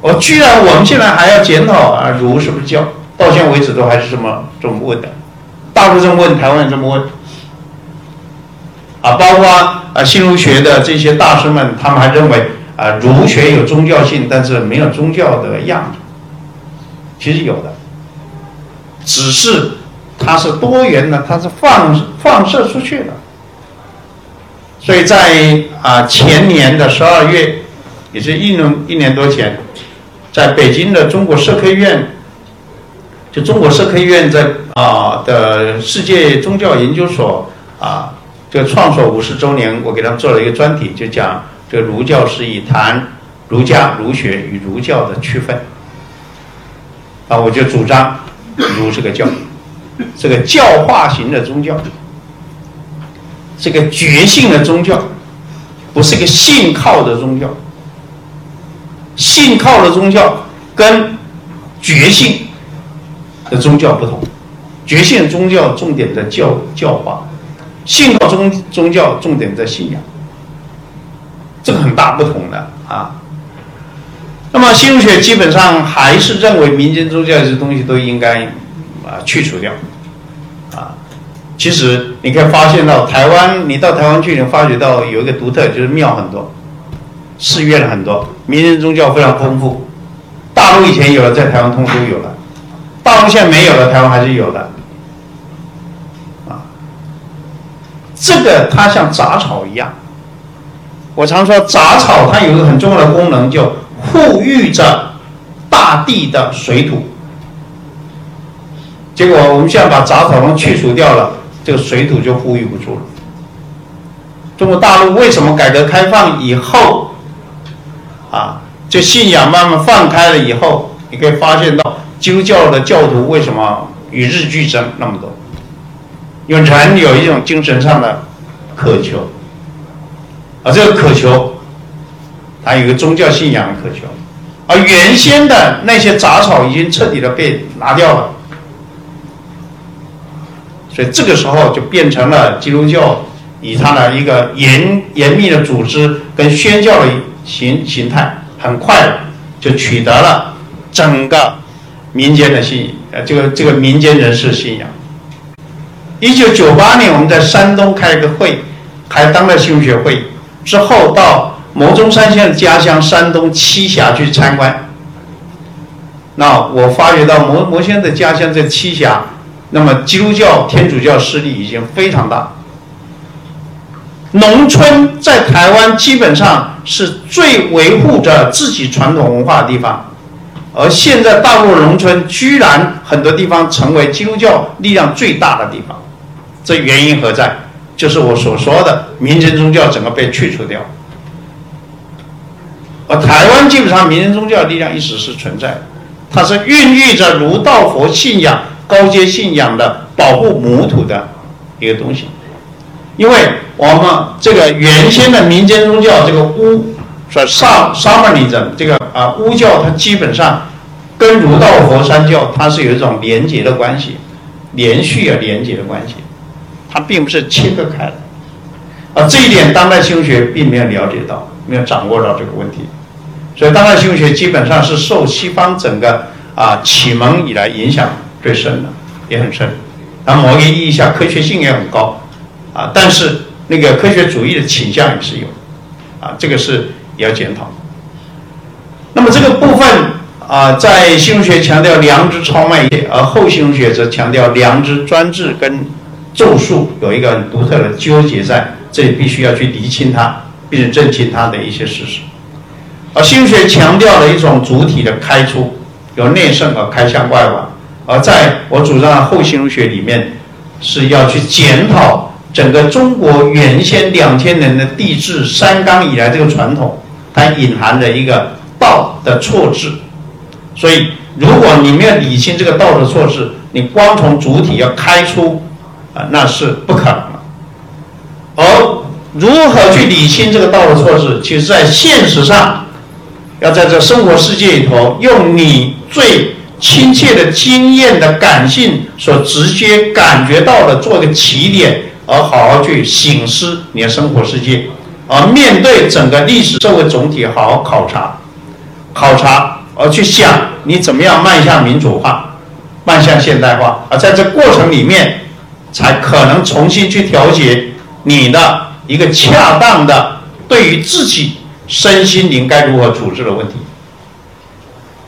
我居然，我们现在还要检讨啊，儒是不是教？到现在为止都还是这么这么问的，大陆这么问，台湾也这么问。啊，包括啊新儒学的这些大师们，他们还认为啊儒学有宗教性，但是没有宗教的样子。其实有的，只是它是多元的，它是放放射出去的。所以在啊前年的十二月，也是一年一年多前。在北京的中国社科院，就中国社科院在啊的世界宗教研究所啊，这个创所五十周年，我给他们做了一个专题，就讲这儒教是以谈儒家儒学与儒教的区分。啊，我就主张儒是个教，这个教化型的宗教，这个觉性的宗教，不是一个信靠的宗教。信靠的宗教跟觉性的宗教不同，觉性宗教重点在教教化，信靠宗宗教重点在信仰，这个很大不同的啊。那么新儒学基本上还是认为民间宗教这些东西都应该啊去除掉啊。其实你可以发现到台湾，你到台湾去，你发觉到有一个独特，就是庙很多。寺院很多，民间宗教非常丰富。大陆以前有了，在台湾通都有了。大陆现在没有了，台湾还是有的。啊，这个它像杂草一样。我常说杂草它有一个很重要的功能，就护育着大地的水土。结果我们现在把杂草都去除掉了，这个水土就护育不住了。中国大陆为什么改革开放以后？啊，这信仰慢慢放开了以后，你可以发现到基督教的教徒为什么与日俱增那么多？因为人有一种精神上的渴求，啊，这个渴求，它有个宗教信仰的渴求，而原先的那些杂草已经彻底的被拿掉了，所以这个时候就变成了基督教以它的一个严严密的组织跟宣教的。形形态很快就取得了整个民间的信呃这个这个民间人士信仰。一九九八年我们在山东开了个会，开当代新学会之后，到牟中山先生家乡山东栖霞去参观。那我发觉到牟牟先生的家乡在栖霞，那么基督教天主教势力已经非常大。农村在台湾基本上是最维护着自己传统文化的地方，而现在大陆农村居然很多地方成为基督教力量最大的地方，这原因何在？就是我所说的民间宗教整个被去除掉，而台湾基本上民间宗教力量一直是存在，它是孕育着儒道佛信仰高阶信仰的保护母土的一个东西。因为我们这个原先的民间宗教，这个巫说萨萨满尼人，这个啊巫教，它基本上跟儒道佛三教它是有一种连结的关系，连续啊连结的关系，它并不是切割开的。啊，这一点当代新学并没有了解到，没有掌握到这个问题，所以当代新学基本上是受西方整个啊启蒙以来影响最深的，也很深。那某一个意义下，科学性也很高。啊，但是那个科学主义的倾向也是有，啊，这个是也要检讨。那么这个部分啊，在新儒学强调良知超迈，而后新儒学则强调良知专制跟咒术有一个很独特的纠结在，这里必须要去厘清它，并且认清它的一些事实。而新儒学强调了一种主体的开出，由内圣而开向外往，而在我主张的后新儒学里面，是要去检讨整个中国原先两千年的帝制三纲以来这个传统，它隐含着一个道的错置。所以，如果你没有理清这个道的错置，你光从主体要开出，啊，那是不可能的。而如何去理清这个道德错置，其实在现实上，要在这生活世界里头，用你最亲切的经验的感性所直接感觉到的做个起点，而好好去醒思你的生活世界，而面对整个历史社会总体好好考察，考察。而去想你怎么样迈向民主化，迈向现代化，而在这过程里面，才可能重新去调节你的一个恰当的对于自己身心灵该如何处置的问题。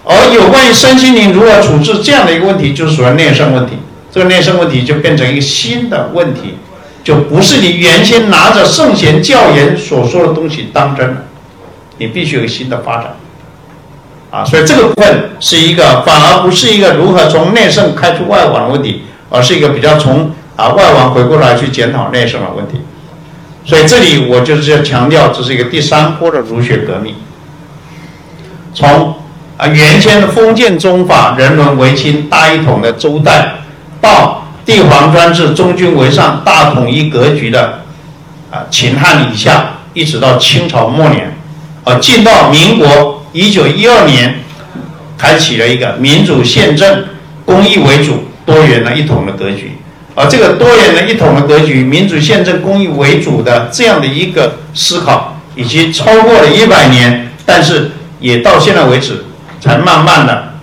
而有关于身心灵如何处置这样的一个问题，就是属于内圣问题。这个内圣问题就变成一个新的问题，就不是你原先拿着圣贤教言所说的东西当真了，你必须有新的发展。啊，所以这个部分是一个，反而不是一个如何从内圣开出外王的问题，而是一个比较从啊外王回过来去检讨内圣的问题。所以这里我就是要强调，这是一个第三波的儒学革命，从啊原先的封建宗法、人伦为亲、大一统的周代，到帝皇专制、中君为上、大统一格局的啊秦汉以下，一直到清朝末年，啊进到民国。一九一二年，开启了一个民主宪政、公益为主、多元的一统的格局。而这个多元的一统的格局、民主宪政、公益为主的这样的一个思考，以及超过了一百年，但是也到现在为止，才慢慢的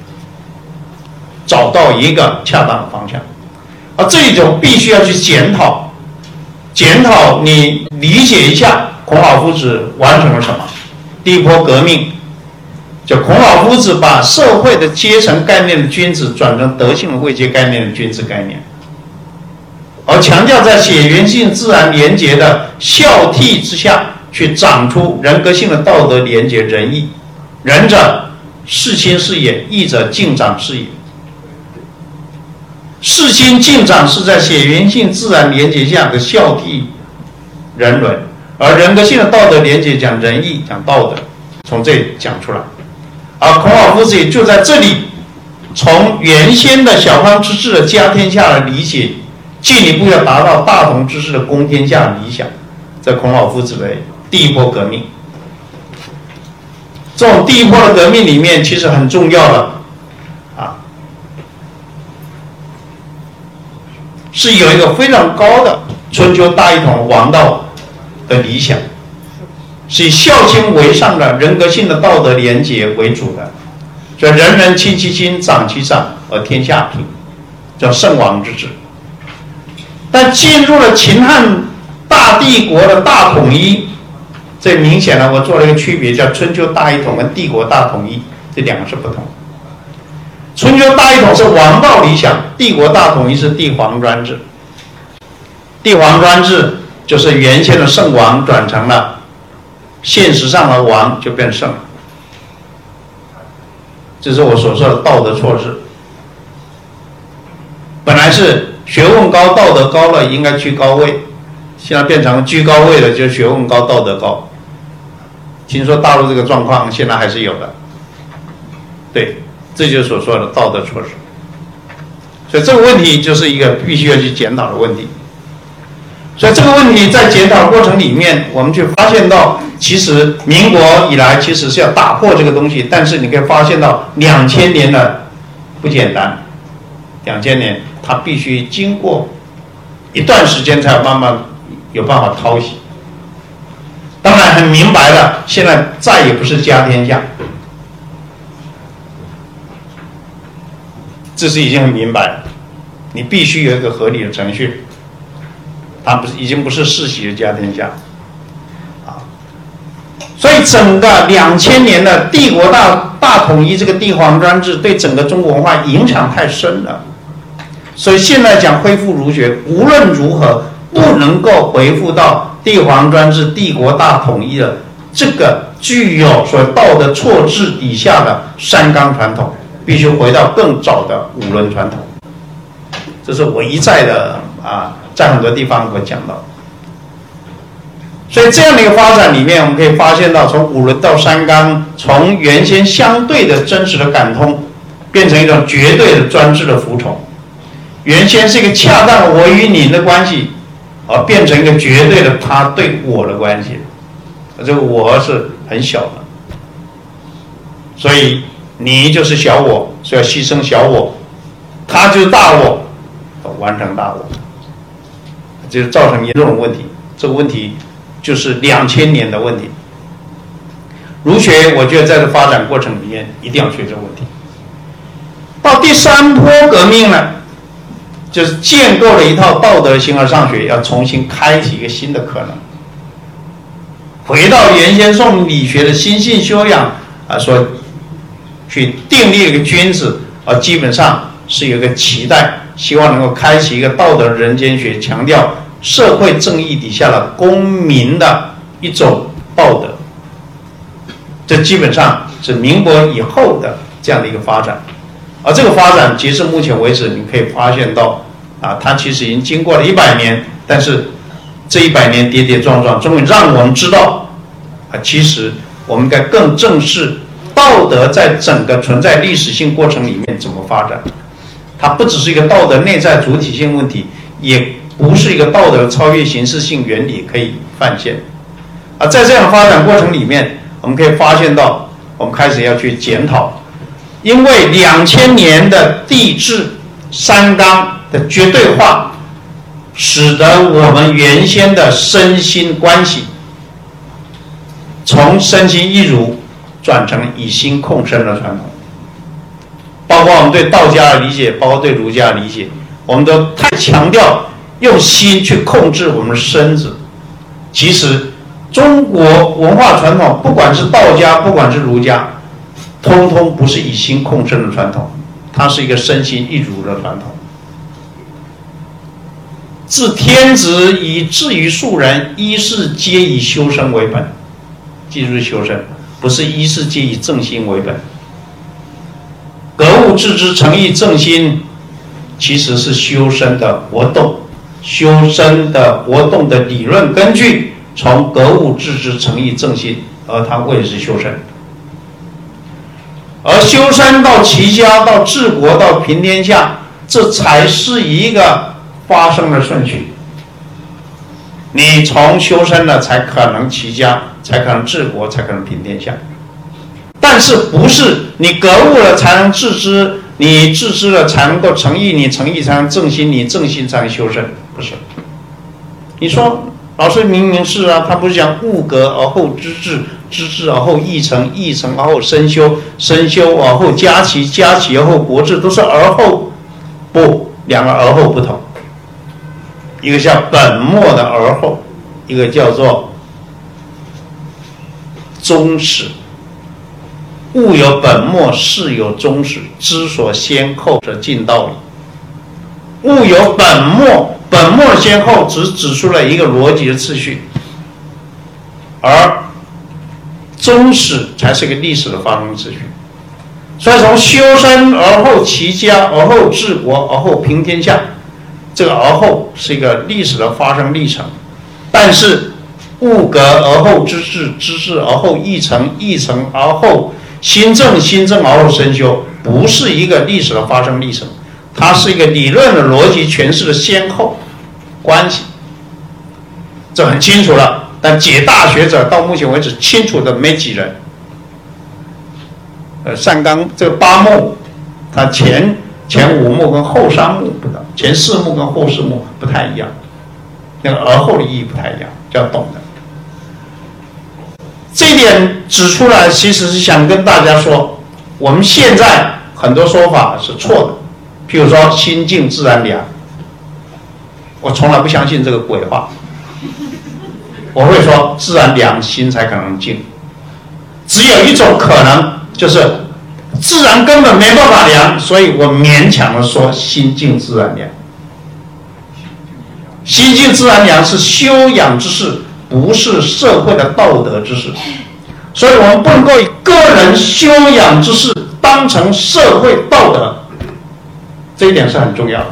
找到一个恰当的方向。而这一种必须要去检讨，检讨你理解一下孔老夫子完成了什么，第一波革命。就孔老夫子把社会的阶层概念的君子转成德性的位阶概念的君子概念，而强调在血缘性自然连结的孝悌之下去长出人格性的道德连结仁义。仁者事亲是也，义者敬长是也。事亲敬长是在血缘性自然连结下的孝悌人伦，而人格性的道德连结讲仁义讲道德，从这里讲出来。而孔老夫子也就在这里，从原先的小康之治的家天下的理解，进一步要达到大同之治的公天下理想，在孔老夫子的第一波革命。这种第一波的革命里面，其实很重要的，啊，是有一个非常高的春秋大一统王道的理想。是以孝亲为上的人格性的道德廉洁为主的，所以人人亲其亲，长其长，而天下平，叫圣王之治。但进入了秦汉大帝国的大统一，这明显呢，我做了一个区别，叫春秋大一统跟帝国大统一，这两个是不同。春秋大一统是王道理想，帝国大统一是帝皇专制。帝皇专制就是原先的圣王转成了。现实上的王就变圣，这是我所说的道德措施。本来是学问高、道德高了，应该居高位，现在变成居高位的就是学问高、道德高。听说大陆这个状况现在还是有的，对，这就是所说的道德措施。所以这个问题就是一个必须要去检讨的问题。所以这个问题在检讨过程里面，我们就发现到。其实民国以来，其实是要打破这个东西，但是你可以发现到两千年的不简单，两千年他必须经过一段时间才慢慢有办法掏洗。当然很明白了，现在再也不是家天下，这是已经很明白了，你必须有一个合理的程序，它不是已经不是世袭的家天下。所以，整个两千年的帝国大大统一这个帝皇专制对整个中国文化影响太深了，所以现在讲恢复儒学，无论如何不能够回复到帝皇专制、帝国大统一的这个具有所谓道德错置底下的三纲传统，必须回到更早的五伦传统。这是我一再的啊，在很多地方我讲到。所以这样的一个发展里面，我们可以发现到，从五伦到三纲，从原先相对的真实的感通，变成一种绝对的专制的服从；原先是一个恰当我与你的关系，而变成一个绝对的他对我的关系。这个我是很小的，所以你就是小我，所以要牺牲小我；他就是大我，完成大我，就造成严重的问题。这个问题。就是两千年的问题，儒学我觉得在这发展过程里面一定要学这个问题。到第三波革命呢，就是建构了一套道德形而上学，要重新开启一个新的可能，回到原先宋理学的心性修养啊，说去订立一个君子啊，基本上是有一个期待，希望能够开启一个道德人间学，强调。社会正义底下的公民的一种道德，这基本上是民国以后的这样的一个发展，而这个发展截至目前为止，你可以发现到，啊，它其实已经经过了一百年，但是这一百年跌跌撞撞，终于让我们知道，啊，其实我们该更正视道德在整个存在历史性过程里面怎么发展，它不只是一个道德内在主体性问题，也。不是一个道德超越形式性原理可以犯现，啊，在这样发展过程里面，我们可以发现到，我们开始要去检讨，因为两千年的地质三纲的绝对化，使得我们原先的身心关系，从身心一如转成以心控身的传统，包括我们对道家的理解，包括对儒家的理解，我们都太强调。用心去控制我们身子，其实中国文化传统，不管是道家，不管是儒家，通通不是以心控身的传统，它是一个身心一如的传统。自天子以至于庶人，一世皆以修身为本。记住修身，不是一世皆以正心为本。格物致知、诚意正心，其实是修身的活动。修身的活动的理论根据，从格物致知、诚意正心，而他谓之修身。而修身到齐家，到治国，到平天下，这才是一个发生的顺序。你从修身了，才可能齐家，才可能治国，才可能平天下。但是不是你格物了才能致知？你自知了才能够诚意，你诚意才能正心，你正心才能修身，不是？你说老师明明是啊，他不是讲物格而后知至，知至而后意诚，意诚而后身修，身修而后家齐，家齐而后国治，都是而后，不，两个而后不同，一个叫本末的而后，一个叫做终始。物有本末，事有终始，知所先后者尽道矣。物有本末，本末先后只指出了一个逻辑的次序，而终始才是一个历史的发生次序。所以从修身而后齐家，而后治国，而后平天下，这个而后是一个历史的发生历程。但是物格而后知至，知至而后意诚，意诚而后。新政新政而后生修，不是一个历史的发生历程，它是一个理论的逻辑诠释的先后关系，这很清楚了。但解大学者到目前为止清楚的没几人。呃，上纲这个八目，它前前五目跟后三目不同，前四目跟后四目不太一样，那个而后的意义不太一样，就要懂的。这点指出来，其实是想跟大家说，我们现在很多说法是错的。譬如说“心静自然凉”，我从来不相信这个鬼话。我会说，自然凉心才可能静。只有一种可能，就是自然根本没办法量，所以我勉强的说心静自然凉。心静自然凉是修养之事，不是社会的道德之事。所以我们不能够以个人修养之事当成社会道德，这一点是很重要的。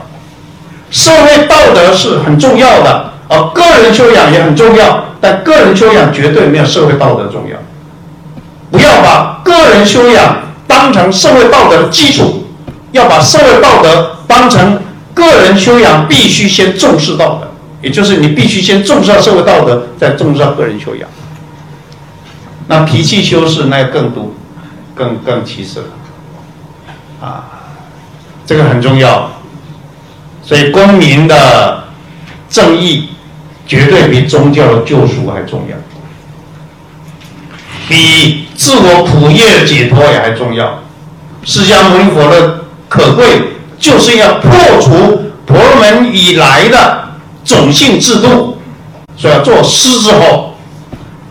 社会道德是很重要的，而个人修养也很重要，但个人修养绝对没有社会道德重要。不要把个人修养当成社会道德的基础，要把社会道德当成个人修养必须先重视道德，也就是你必须先重视到社会道德，再重视到个人修养。那脾气修饰那更多，更更其次了，啊，这个很重要。所以公民的正义，绝对比宗教的救赎还重要，比自我苦业解脱也还重要。释迦牟尼佛的可贵，就是要破除婆罗门以来的种姓制度，所以要做狮子吼。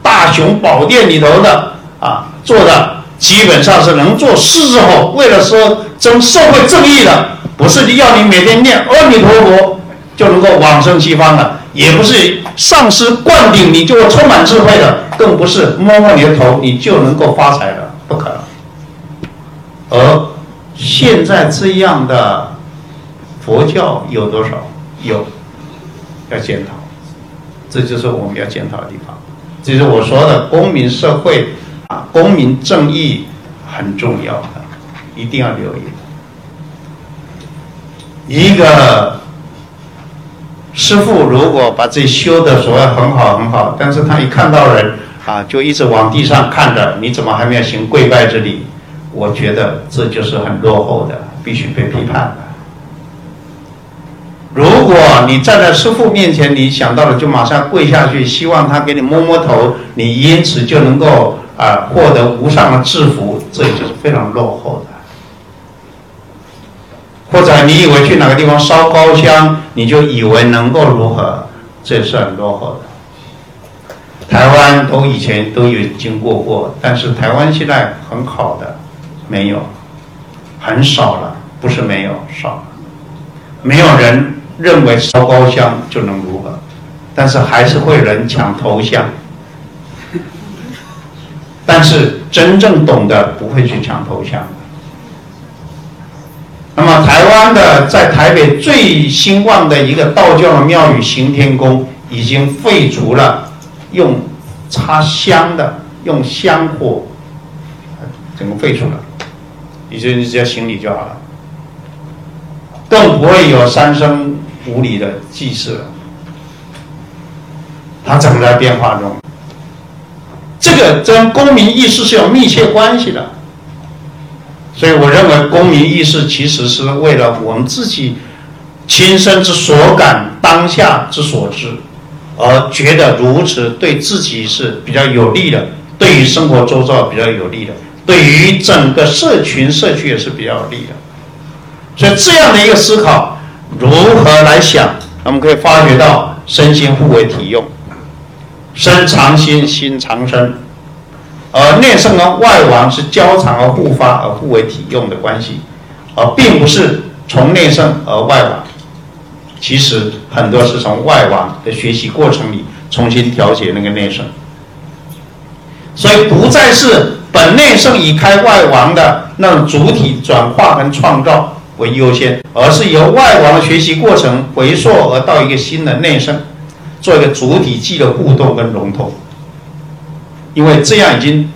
大雄宝殿里头的啊，做的基本上是能做狮子吼，为了说争社会正义的，不是要你每天念阿弥陀佛就能够往生西方的，也不是上师灌顶你就会充满智慧的，更不是摸摸你的头你就能够发财的，不可能。而现在这样的佛教有多少？有，要检讨，这就是我们要检讨的地方。就是我说的公民社会啊，公民正义很重要的，一定要留意。一个师傅如果把自己修的所谓很好很好，但是他一看到人啊，就一直往地上看着，你怎么还没有行跪拜之礼？我觉得这就是很落后的，必须被批判的。如果你站在师傅面前，你想到了就马上跪下去，希望他给你摸摸头，你因此就能够啊获得无上的制服，这也就是非常落后的。或者你以为去哪个地方烧高香，你就以为能够如何，这也是很落后的。台湾都以前都有经过过，但是台湾现在很好的，没有，很少了，不是没有少了，没有人。认为烧高香就能如何，但是还是会人抢头像。但是真正懂的不会去抢头像。那么台湾的在台北最兴旺的一个道教的庙宇行天宫，已经废除了用插香的，用香火，整个废除了，你就你只要行礼就好了，更不会有三生。五礼的祭祀了，它整个在变化中。这个跟公民意识是有密切关系的，所以我认为公民意识其实是为了我们自己亲身之所感、当下之所知，而觉得如此对自己是比较有利的，对于生活周遭比较有利的，对于整个社群社区也是比较有利的。所以这样的一个思考。如何来想？我们可以发觉到身心互为体用，身藏心，心藏身，而内圣跟外王是交长而互发而互为体用的关系，而并不是从内圣而外王。其实很多是从外王的学习过程里重新调节那个内圣，所以不再是本内圣以开外王的那种主体转化跟创造。为优先，而是由外王的学习过程回溯而到一个新的内圣，做一个主体际的互动跟融通。因为这样已经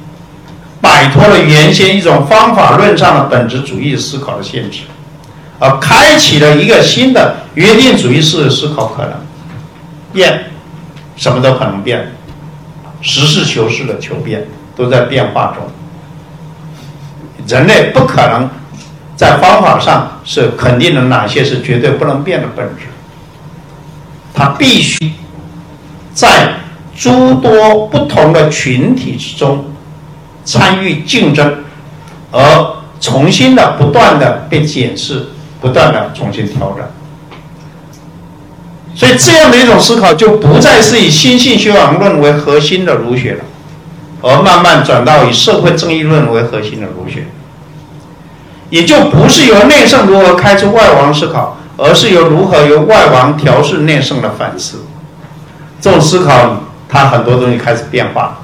摆脱了原先一种方法论上的本质主义思考的限制，而开启了一个新的约定主义式的思考可能。变，什么都可能变，实事求是的求变都在变化中。人类不可能。在方法上是肯定的，哪些是绝对不能变的本质？它必须在诸多不同的群体之中参与竞争，而重新的、不断的被检视，不断的重新调整。所以，这样的一种思考就不再是以心性修养论为核心的儒学了，而慢慢转到以社会正义论为核心的儒学。也就不是由内圣如何开出外王思考，而是由如何由外王调试内圣的反思。这种思考，它很多东西开始变化。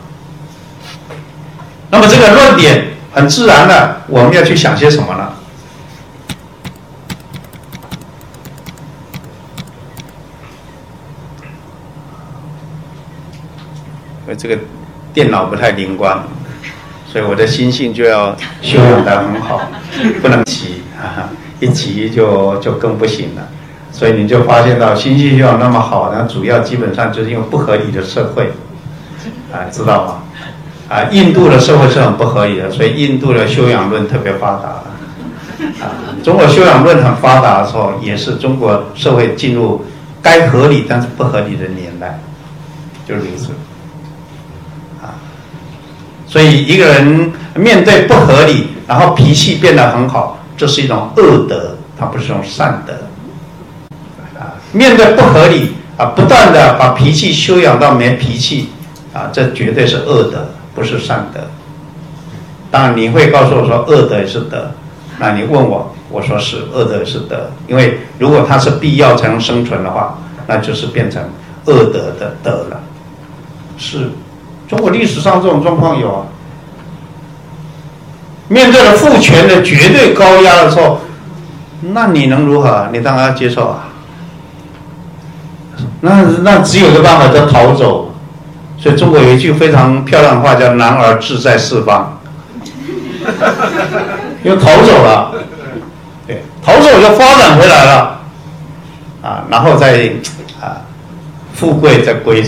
那么这个论点很自然的，我们要去想些什么呢？呃，这个电脑不太灵光，所以我的心性就要修养的很好，不能急啊，一急就就更不行了。所以你就发现到心性修养那么好，呢主要基本上就是因为不合理的社会，啊，知道吗？啊，印度的社会是很不合理的，所以印度的修养论特别发达。啊，中国修养论很发达的时候，也是中国社会进入该合理但是不合理的年代，就是如此。啊所以一个人面对不合理，然后脾气变得很好，这是一种恶德，它不是一种善德。面对不合理啊，不断的把脾气修养到没脾气，啊，这绝对是恶德，不是善德。当然你会告诉我说恶德也是德，那你问我，我说是恶德是德，因为如果它是必要才能生存的话，那就是变成恶德的德了，是。中国历史上这种状况有啊，面对了父权的绝对高压的时候，那你能如何？你当然要接受啊。那那只有一个办法叫逃走。所以中国有一句非常漂亮的话叫“男儿志在四方”，因为逃走了，对，逃走就发展回来了，啊，然后再啊，富贵再 归。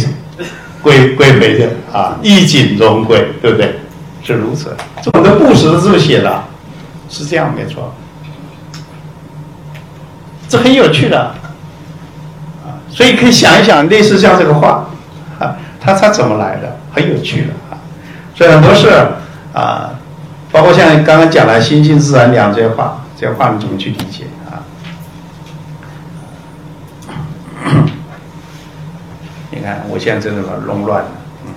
归归回去啊，衣锦荣归，对不对？是如此。我的故事是这么写的，是这样没错。这很有趣的啊，所以可以想一想，类似像这个话啊，它它怎么来的？很有趣的啊。所以很多事啊，包括像刚刚讲的“心静自然凉”这些话，这些话你怎么去理解啊？你看，我现在真的很弄乱了，嗯，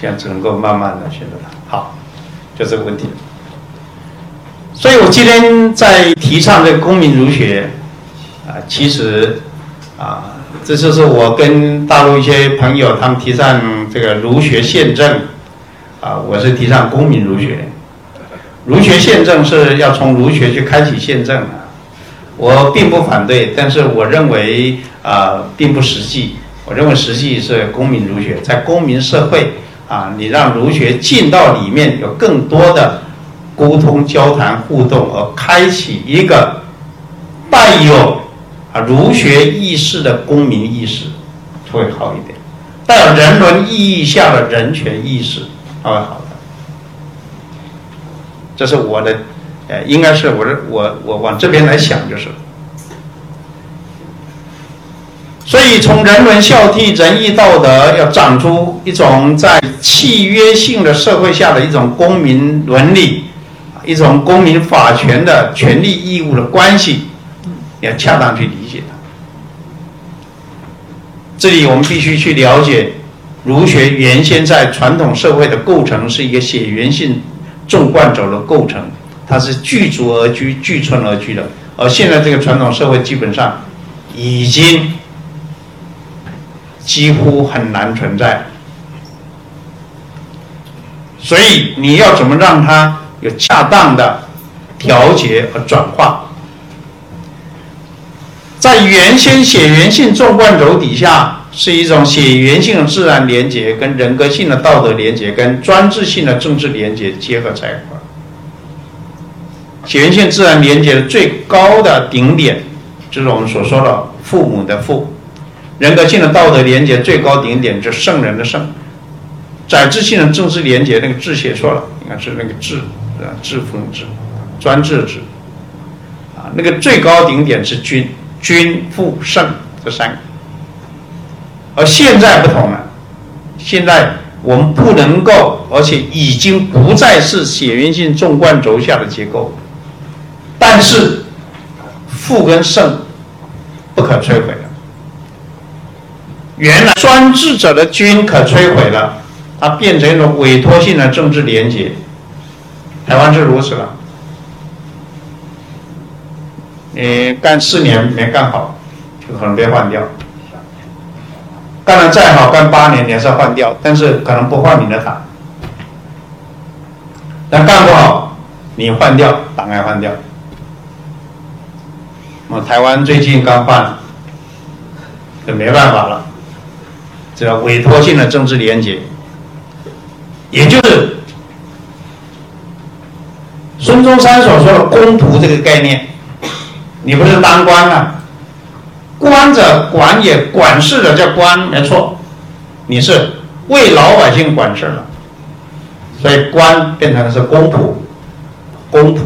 现在只能够慢慢的学着它。好，就这个问题。所以我今天在提倡这个公民儒学，啊，其实啊，这就是我跟大陆一些朋友他们提倡这个儒学宪政，啊，我是提倡公民儒学。儒学宪政是要从儒学去开启宪政的，我并不反对，但是我认为啊，并不实际。我认为实际是公民儒学，在公民社会啊，你让儒学进到里面，有更多的沟通、交谈、互动，而开启一个带有啊儒学意识的公民意识，会好一点；带有人伦意义下的人权意识，它会好的。这是我的，呃，应该是我的，我我往这边来想就是。所以，从人伦孝悌、仁义道德，要长出一种在契约性的社会下的一种公民伦理，一种公民法权的权利义务的关系，要恰当去理解它。这里我们必须去了解，儒学原先在传统社会的构成是一个血缘性纵贯轴的构成，它是聚族而居、聚村而居的，而现在这个传统社会基本上已经。几乎很难存在，所以你要怎么让它有恰当的调节和转化？在原先血缘性纵贯轴底下，是一种血缘性的自然连接，跟人格性的道德连接，跟专制性的政治连接结合在一块儿。血缘性自然连接的最高的顶点，就是我们所说的父母的父。人格性的道德连接最高顶点就是圣人的圣，载制性的政治连接那个治写错了，应该是那个治，啊，治封治，专制治，啊，那个最高顶点是君，君父圣这三个，而现在不同了，现在我们不能够，而且已经不再是血缘性纵贯轴下的结构，但是父跟圣不可摧毁了。原来专制者的君可摧毁了，它变成一种委托性的政治连结。台湾是如此了，你干四年没干好，就可能被换掉。干的再好，干八年你还是要换掉，但是可能不换你的党。但干不好，你换掉，党也换掉。那台湾最近刚换，就没办法了，这叫委托性的政治连结，也就是孙中山所说的公仆这个概念。你不是当官啊？官者管也，管事的叫官，没错。你是为老百姓管事了，所以官变成的是公仆，公仆，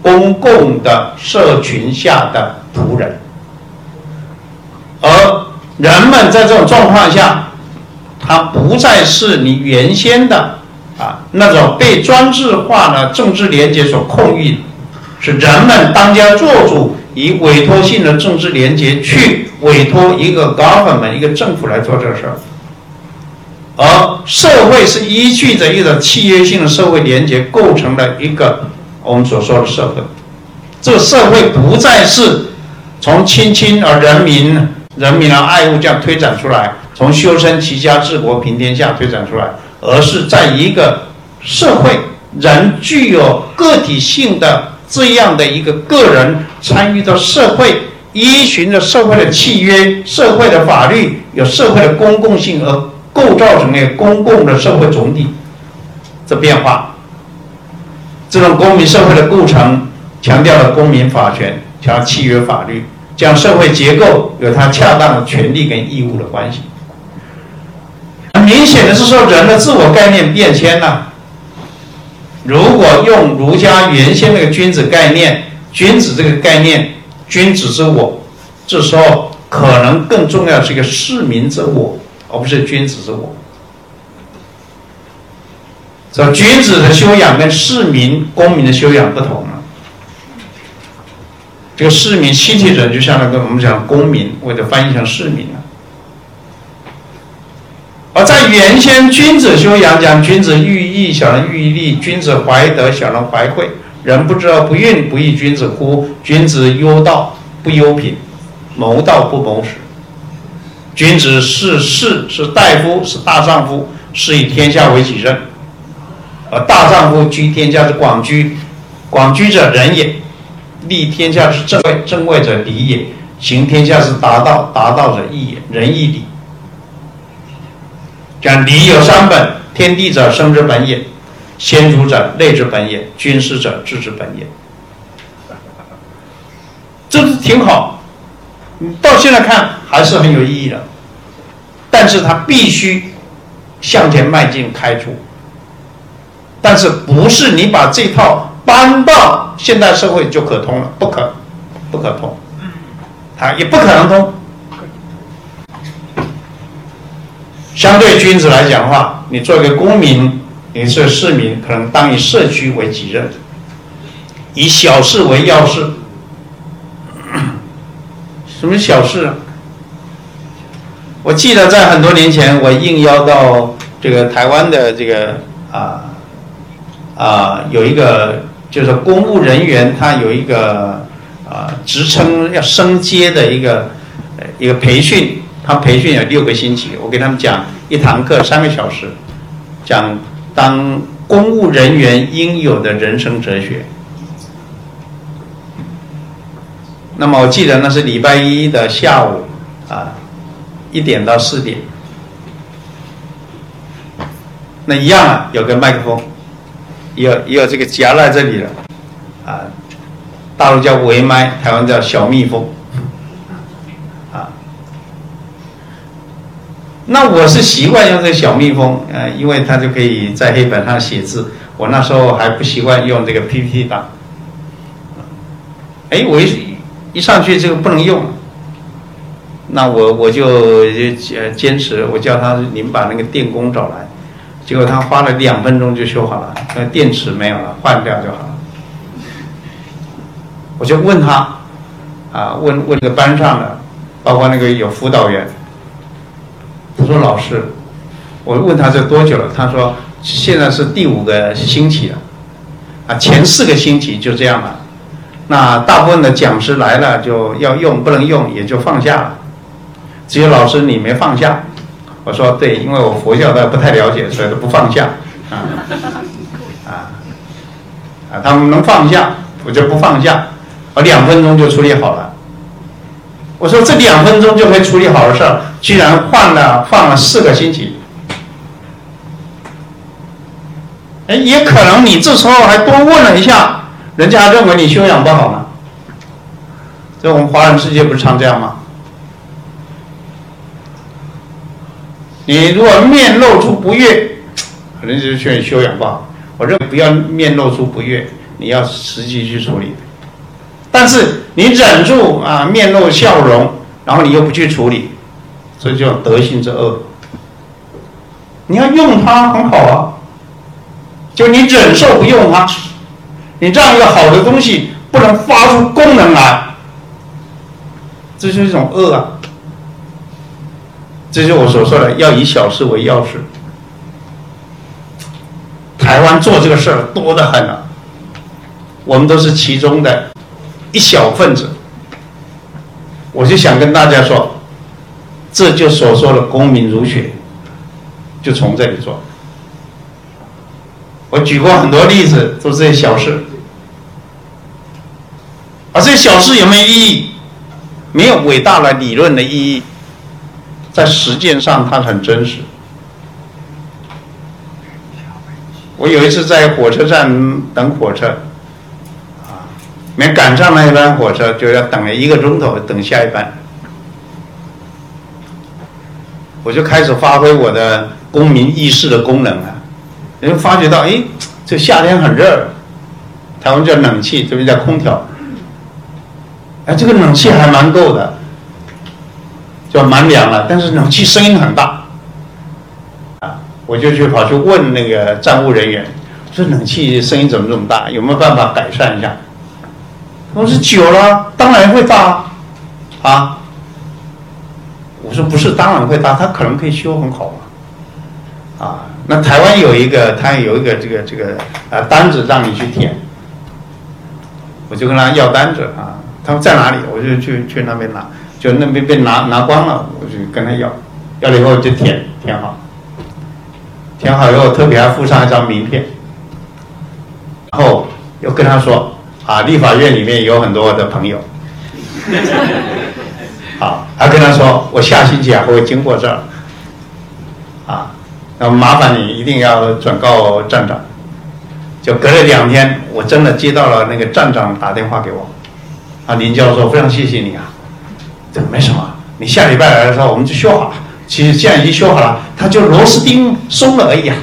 公共的社群下的仆人。而人们在这种状况下，他不再是你原先的啊那种被专制化的政治连接所控御，是人们当家做主。以委托性的政治连接去委托一个 government 一个政府来做这个事儿，而社会是依据着一种契约性的社会连接构成的一个我们所说的社会。这个社会不再是从亲亲而人民人民而爱物这样推展出来，从修身齐家治国平天下推展出来，而是在一个社会人具有个体性的。这样的一个个人参与到社会，依循着社会的契约、社会的法律，有社会的公共性而构造成的公共的社会总体，这变化，这种公民社会的构成，强调了公民法权，强契约法律，将社会结构有它恰当的权利跟义务的关系。很明显的是说，人的自我概念变迁了。如果用儒家原先那个君子概念，君子这个概念，君子之我，这时候可能更重要是一个市民之我，而不是君子之我。这君子的修养跟市民、公民的修养不同了。这个市民、亲体者就相当于我们讲公民，或者翻译成市民。而在原先，君子修养讲君子喻义，小人喻利；君子怀德，小人怀惠。人不知而不愠，不亦君子乎？君子忧道不忧贫，谋道不谋食。君子是士，是大夫，是大丈夫，是以天下为己任。而大丈夫居天下之广居，广居者仁也；立天下之正位，正位者礼也；行天下之达道，达道者义也。仁义礼。讲礼有三本：天地者生之本也，先祖者类之本也，君师者治之本也。这是挺好，你到现在看还是很有意义的。但是它必须向前迈进开出，但是不是你把这套搬到现代社会就可通了？不可，不可通，它也不可能通。相对君子来讲的话，你做一个公民，你是市民，可能当以社区为己任，以小事为要事。什么小事啊？我记得在很多年前，我应邀到这个台湾的这个啊啊，有一个就是公务人员，他有一个啊职称要升阶的一个一个培训。他培训有六个星期，我给他们讲一堂课三个小时，讲当公务人员应有的人生哲学。那么我记得那是礼拜一的下午啊，一点到四点。那一样啊，有个麦克风，有也有这个夹在这里的啊，大陆叫围麦，台湾叫小蜜蜂。那我是习惯用这个小蜜蜂，呃，因为它就可以在黑板上写字。我那时候还不习惯用这个 PPT 档。哎，我一一上去这个不能用，那我我就呃坚持，我叫他你们把那个电工找来。结果他花了两分钟就修好了，那电池没有了，换掉就好了。我就问他，啊，问问那个班上的，包括那个有辅导员。他说：“老师，我问他这多久了？他说现在是第五个星期了，啊，前四个星期就这样了，那大部分的讲师来了就要用，不能用也就放下了。只有老师你没放下。我说对，因为我佛教的不太了解，所以都不放下。啊啊啊！他们能放下，我就不放下。我两分钟就处理好了。我说这两分钟就可以处理好的事儿，居然换了放了四个星期。哎，也可能你这时候还多问了一下。人家认为你修养不好呢？在我们华人世界不是常这样吗？你如果面露出不悦，人家就劝你修养不好。我认为不要面露出不悦，你要实际去处理。但是你忍住啊，面露笑容，然后你又不去处理，这叫德性之恶。你要用它很好啊，就你忍受不用它。你这样一个好的东西不能发出功能来，这就是一种恶啊！这就是我所说的，要以小事为要事。台湾做这个事儿多得很了，我们都是其中的一小份子。我就想跟大家说，这就所说的公民如血，就从这里做。我举过很多例子，都是这些小事。而这些小事有没有意义？没有伟大的理论的意义，在实践上它很真实。我有一次在火车站等火车，没赶上那一班火车，就要等了一个钟头等下一班，我就开始发挥我的公民意识的功能了。人发觉到，哎，这夏天很热，台湾叫冷气，这边叫空调。哎，这个冷气还蛮够的，就蛮凉了。但是冷气声音很大，啊，我就去跑去问那个站务人员，说冷气声音怎么这么大？有没有办法改善一下？我说久了，当然会大，啊，我说不是，当然会大，他可能可以修很好嘛，啊，那台湾有一个，他有一个这个这个啊单子让你去填，我就跟他要单子啊。他们在哪里？我就去去那边拿，就那边被拿拿光了，我就跟他要，要了以后就填填好，填好以后特别还附上一张名片，然后又跟他说啊，立法院里面有很多的朋友，好，还跟他说我下星期还会经过这儿，啊，那麻烦你一定要转告站长，就隔了两天，我真的接到了那个站长打电话给我。啊，林教授，非常谢谢你啊！这没什么，你下礼拜来的时候我们就修好了。其实现在已经修好了，它就螺丝钉松了而已啊。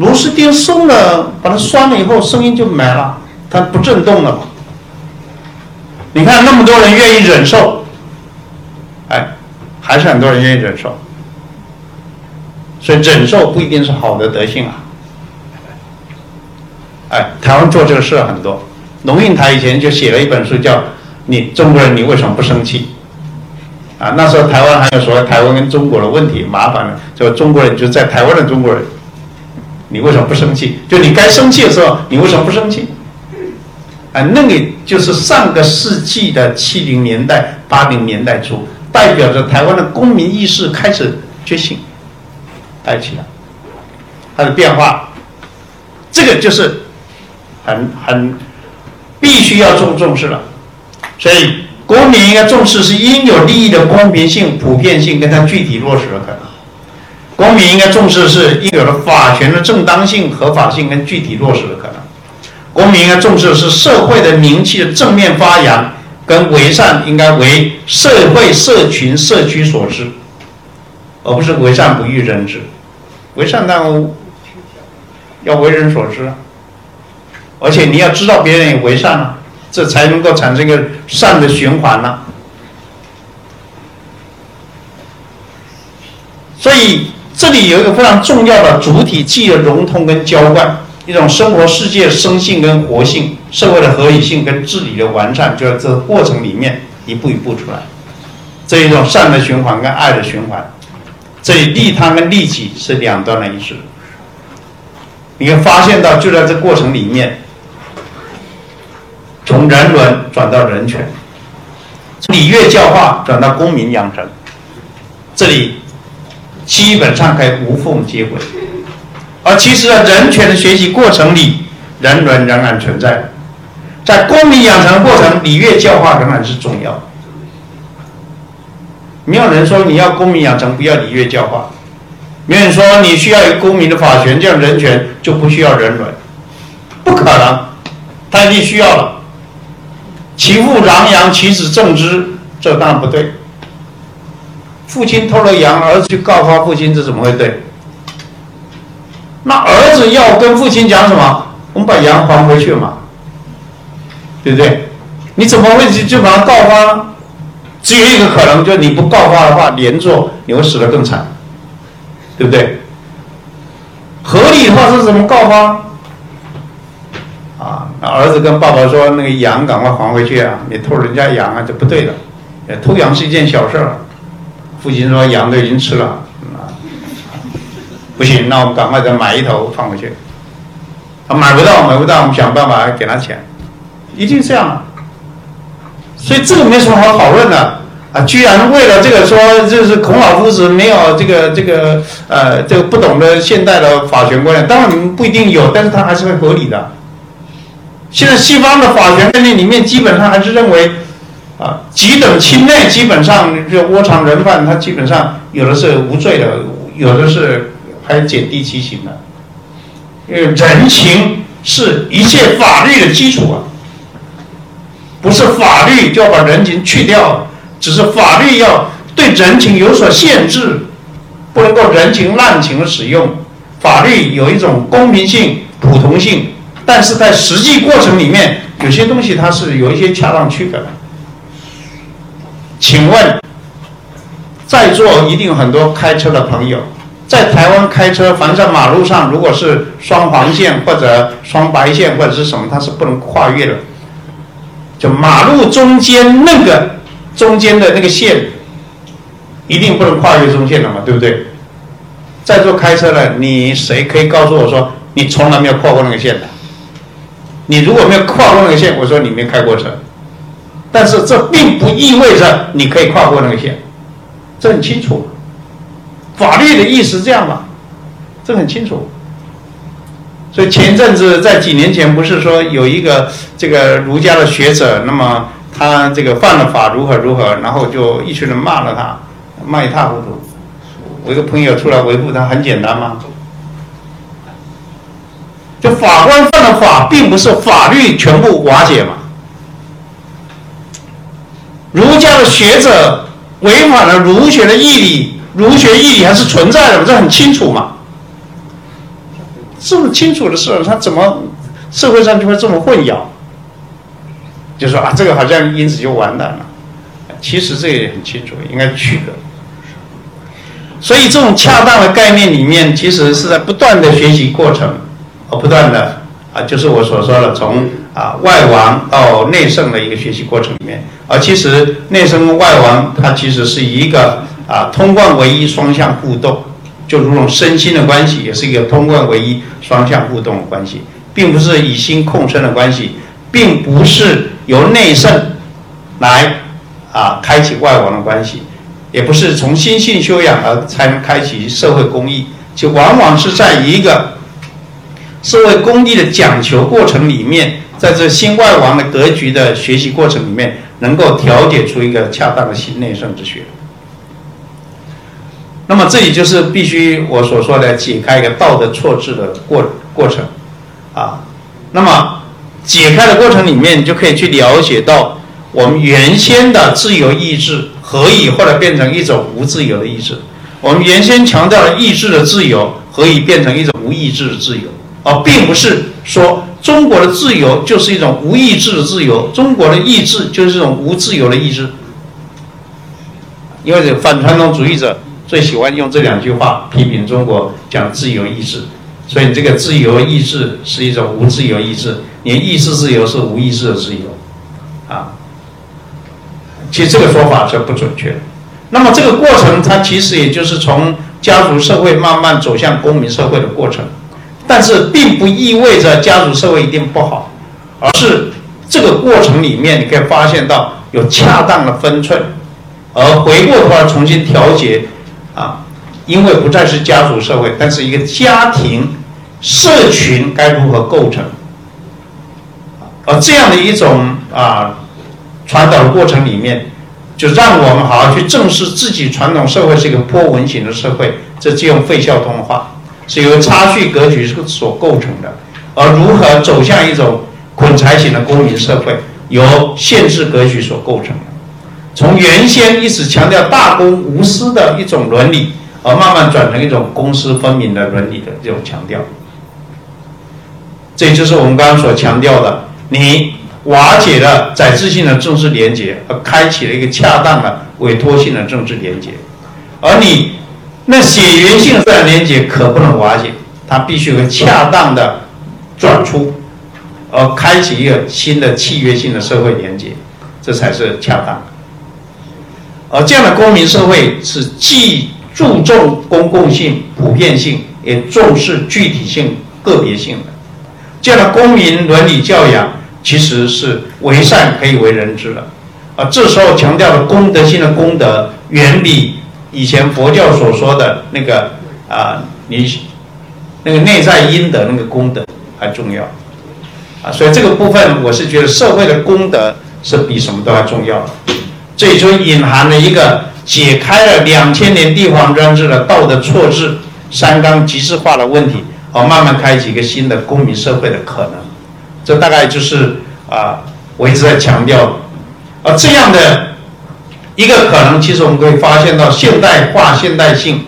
螺丝钉松了，把它拴了以后，声音就没了，它不震动了。你看那么多人愿意忍受，哎，还是很多人愿意忍受。所以忍受不一定是好的德性啊。哎，台湾做这个事很多。龙应台以前就写了一本书，叫《你中国人你为什么不生气》啊，那时候台湾还有所谓台湾跟中国的问题麻烦了，就中国人就在台湾的中国人，你为什么不生气？就你该生气的时候，你为什么不生气？啊，那个就是上个世纪的七零年代、八零年代初，代表着台湾的公民意识开始觉醒，带起来，它的变化，这个就是很很。必须要重重视了，所以国民应该重视是应有利益的公平性、普遍性跟它具体落实的可能。公民应该重视的是应有的法权的正当性、合法性跟具体落实的可能。公民应该重视的是社会的名气的正面发扬跟为善，应该为社会、社群、社区所知，而不是为善不欲人知。为善但要为人所知。而且你要知道别人也为善了，这才能够产生一个善的循环呢。所以这里有一个非常重要的主体，既有融通跟浇灌，一种生活世界生性跟活性，社会的合理性跟治理的完善，就在这个过程里面一步一步出来。这一种善的循环跟爱的循环，这里利他跟利己是两端的意思。你会发现到就在这过程里面。从人伦转到人权，礼乐教化转到公民养成，这里基本上可以无缝接轨。而其实，在人权的学习过程里，人伦仍然存在；在公民养成过程，礼乐教化仍然是重要。没有人说你要公民养成，不要礼乐教化；没有人说你需要有公民的法权，这样人权就不需要人伦，不可能，他一定需要了。其父攘羊，其子正之，这当然不对。父亲偷了羊，儿子去告发父亲，这怎么会对？那儿子要跟父亲讲什么？我们把羊还回去嘛，对不对？你怎么会就就把他告发呢？只有一个可能，就是你不告发的话，连坐你会死得更惨，对不对？合理的话是怎么告发？啊，那儿子跟爸爸说：“那个羊赶快还回去啊！你偷人家羊啊，这不对的。偷羊是一件小事儿。”父亲说：“羊都已经吃了。”啊不行，那我们赶快再买一头放回去。他买不到，买不到，我们想办法给他钱，一定这样。所以这个没什么好讨论的啊！居然为了这个说，就是孔老夫子没有这个这个呃这个不懂得现代的法权观念，当然你们不一定有，但是他还是会合理的。现在西方的法权概念里面，基本上还是认为啊，几等亲内基本上就窝藏人犯，他基本上有的是无罪的，有的是。还减低其刑的，因为人情是一切法律的基础啊，不是法律就要把人情去掉，只是法律要对人情有所限制，不能够人情滥情的使用。法律有一种公平性、普通性，但是在实际过程里面，有些东西它是有一些恰当区隔的。请问，在座一定有很多开车的朋友。在台湾开车，凡在马路上，如果是双黄线或者双白线或者是什么，它是不能跨越的。就马路中间那个中间的那个线，一定不能跨越中线的嘛，对不对？在座开车的，你谁可以告诉我说你从来没有跨过那个线的？你如果没有跨过那个线，我说你没开过车。但是这并不意味着你可以跨过那个线，这很清楚。法律的意思这样吧，这很清楚。所以前阵子在几年前，不是说有一个这个儒家的学者，那么他这个犯了法如何如何，然后就一群人骂了他，骂一塌糊涂。我一个朋友出来维护他，很简单嘛？就法官犯了法，并不是法律全部瓦解嘛。儒家的学者违反了儒学的义理。儒学义理还是存在的，这很清楚嘛。这么清楚的事，他怎么社会上就会这么混淆？就说啊，这个好像因此就完蛋了。其实这也很清楚，应该区隔。所以这种恰当的概念里面，其实是在不断的学习过程，和不断的啊，就是我所说的从啊外王到内圣的一个学习过程里面。而其实内圣跟外王，它其实是一个。啊，通贯唯一，双向互动，就如同身心的关系，也是一个通贯唯一、双向互动的关系，并不是以心控身的关系，并不是由内圣来啊开启外王的关系，也不是从心性修养而才能开启社会公益，就往往是在一个社会公益的讲求过程里面，在这新外王的格局的学习过程里面，能够调节出一个恰当的心内圣之学。那么这里就是必须我所说的解开一个道德错置的过过程，啊，那么解开的过程里面就可以去了解到我们原先的自由意志何以后来变成一种无自由的意志？我们原先强调的意志的自由何以变成一种无意志的自由？而并不是说中国的自由就是一种无意志的自由，中国的意志就是一种无自由的意志，因为反传统主义者。最喜欢用这两句话批评中国，讲自由意志，所以你这个自由意志是一种无自由意志，你意志自由是无意志的自由，啊，其实这个说法是不准确。那么这个过程，它其实也就是从家族社会慢慢走向公民社会的过程，但是并不意味着家族社会一定不好，而是这个过程里面，你可以发现到有恰当的分寸，而回过头来重新调节啊，因为不再是家族社会，但是一个家庭社群该如何构成？而这样的一种啊传导的过程里面，就让我们好好去正视自己传统社会是一个波纹型的社会，这借用费孝通的话，是由差序格局所构成的，而如何走向一种捆柴型的公民社会，由限制格局所构成的，从原先一直强调大公无私的一种伦理，而慢慢转成一种公私分明的伦理的这种强调，这就是我们刚刚所强调的。你瓦解了载质性的政治连结，而开启了一个恰当的委托性的政治连结，而你那血缘性自然连结可不能瓦解，它必须有恰当的转出，而开启一个新的契约性的社会连接，这才是恰当的。而这样的公民社会是既注重公共性、普遍性，也重视具体性、个别性的。这样的公民伦理教养。其实是为善可以为人知的，啊，这时候强调的功德性的功德，远比以前佛教所说的那个啊，你那个内在因的那个功德还重要，啊，所以这个部分我是觉得社会的功德是比什么都要重要。的，这也就隐含了一个解开了两千年帝皇专制的道德错置、三纲极致化的问题，而慢慢开启一个新的公民社会的可能。这大概就是啊，我一直在强调，而这样的一个可能，其实我们可以发现到现代化、现代性，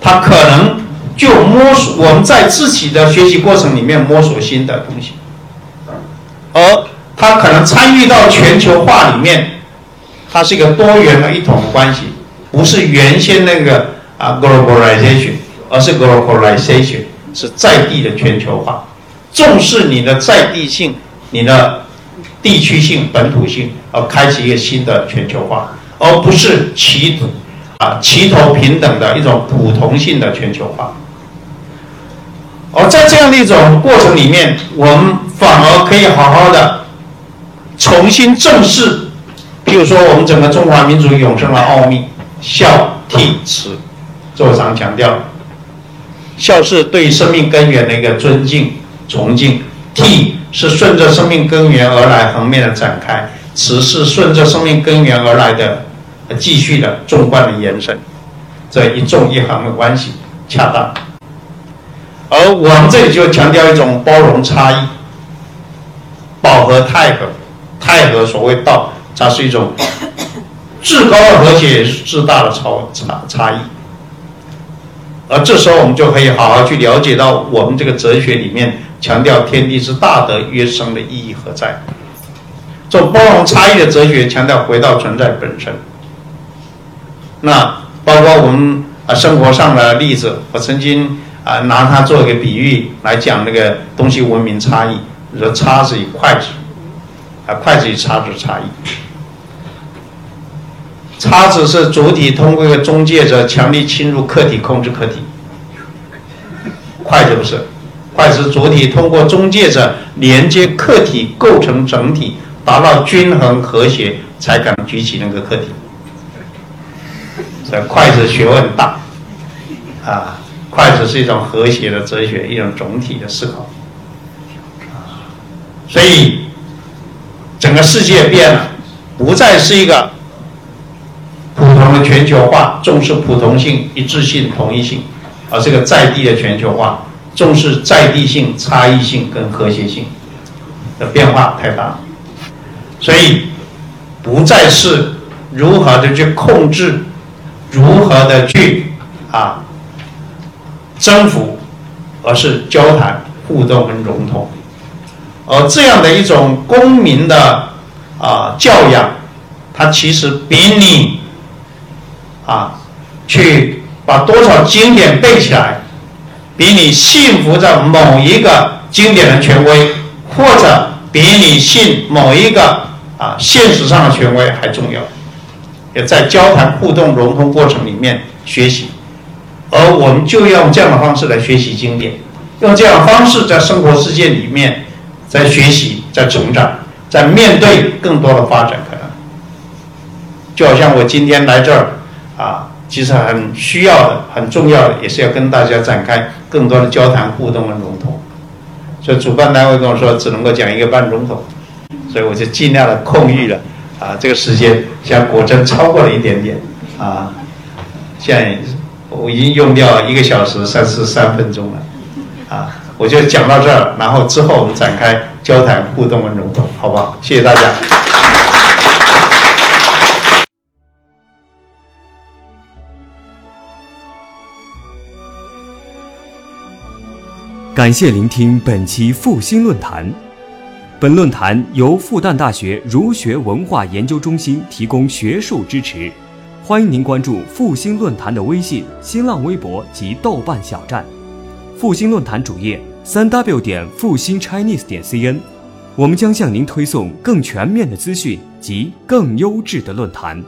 它可能就摸索我们在自己的学习过程里面摸索新的东西，而它可能参与到全球化里面，它是一个多元的一统关系，不是原先那个啊 globalization，而是 globalization，是在地的全球化。重视你的在地性、你的地区性、本土性，而开启一个新的全球化，而不是齐啊齐头平等的一种普通性的全球化。而在这样的一种过程里面，我们反而可以好好的重新正视，譬如说我们整个中华民族永生的奥秘——孝悌慈。这我常强调，孝是对生命根源的一个尊敬。崇敬，悌是顺着生命根源而来横面的展开，慈是顺着生命根源而来的继续的纵贯的延伸，这一纵一横的关系恰当。而我们这里就强调一种包容差异，饱和泰和，泰和所谓道，它是一种至高的和谐，也是至大的超差差异。而这时候我们就可以好好去了解到我们这个哲学里面。强调天地之大德约生的意义何在？这种包容差异的哲学，强调回到存在本身。那包括我们啊生活上的例子，我曾经啊拿它做一个比喻来讲那个东西文明差异，说叉子与筷子，啊筷子与叉子差异。叉子是主体通过一个中介者强力侵入客体控制客体，筷子不是。筷子主体通过中介者连接客体构成整体，达到均衡和谐，才敢举起那个客体。这筷子学问大，啊，筷子是一种和谐的哲学，一种总体的思考。啊所以整个世界变了，不再是一个普通的全球化，重视普通性、一致性、统一性，而是个在地的全球化。重视在地性、差异性跟和谐性的变化太大，所以不再是如何的去控制，如何的去啊征服，而是交谈、互动跟融通。而这样的一种公民的啊教养，它其实比你啊去把多少经典背起来。比你信服着某一个经典的权威，或者比你信某一个啊现实上的权威还重要，也在交谈、互动、融通过程里面学习，而我们就要用这样的方式来学习经典，用这样的方式在生活世界里面在学习、在成长，在面对更多的发展可能。就好像我今天来这儿啊，其实很需要的、很重要的，也是要跟大家展开更多的交谈、互动和融通。所以主办单位跟我说，只能够讲一个半钟头，所以我就尽量的控预了啊，这个时间现在果真超过了一点点啊，现在我已经用掉一个小时三十三分钟了啊，我就讲到这儿，然后之后我们展开交谈、互动和融通，好不好？谢谢大家。感谢聆听本期复兴论坛。本论坛由复旦大学儒学文化研究中心提供学术支持，欢迎您关注复兴论坛的微信、新浪微博及豆瓣小站。复兴论坛主页：三 w 点复兴 Chinese 点 cn。我们将向您推送更全面的资讯及更优质的论坛。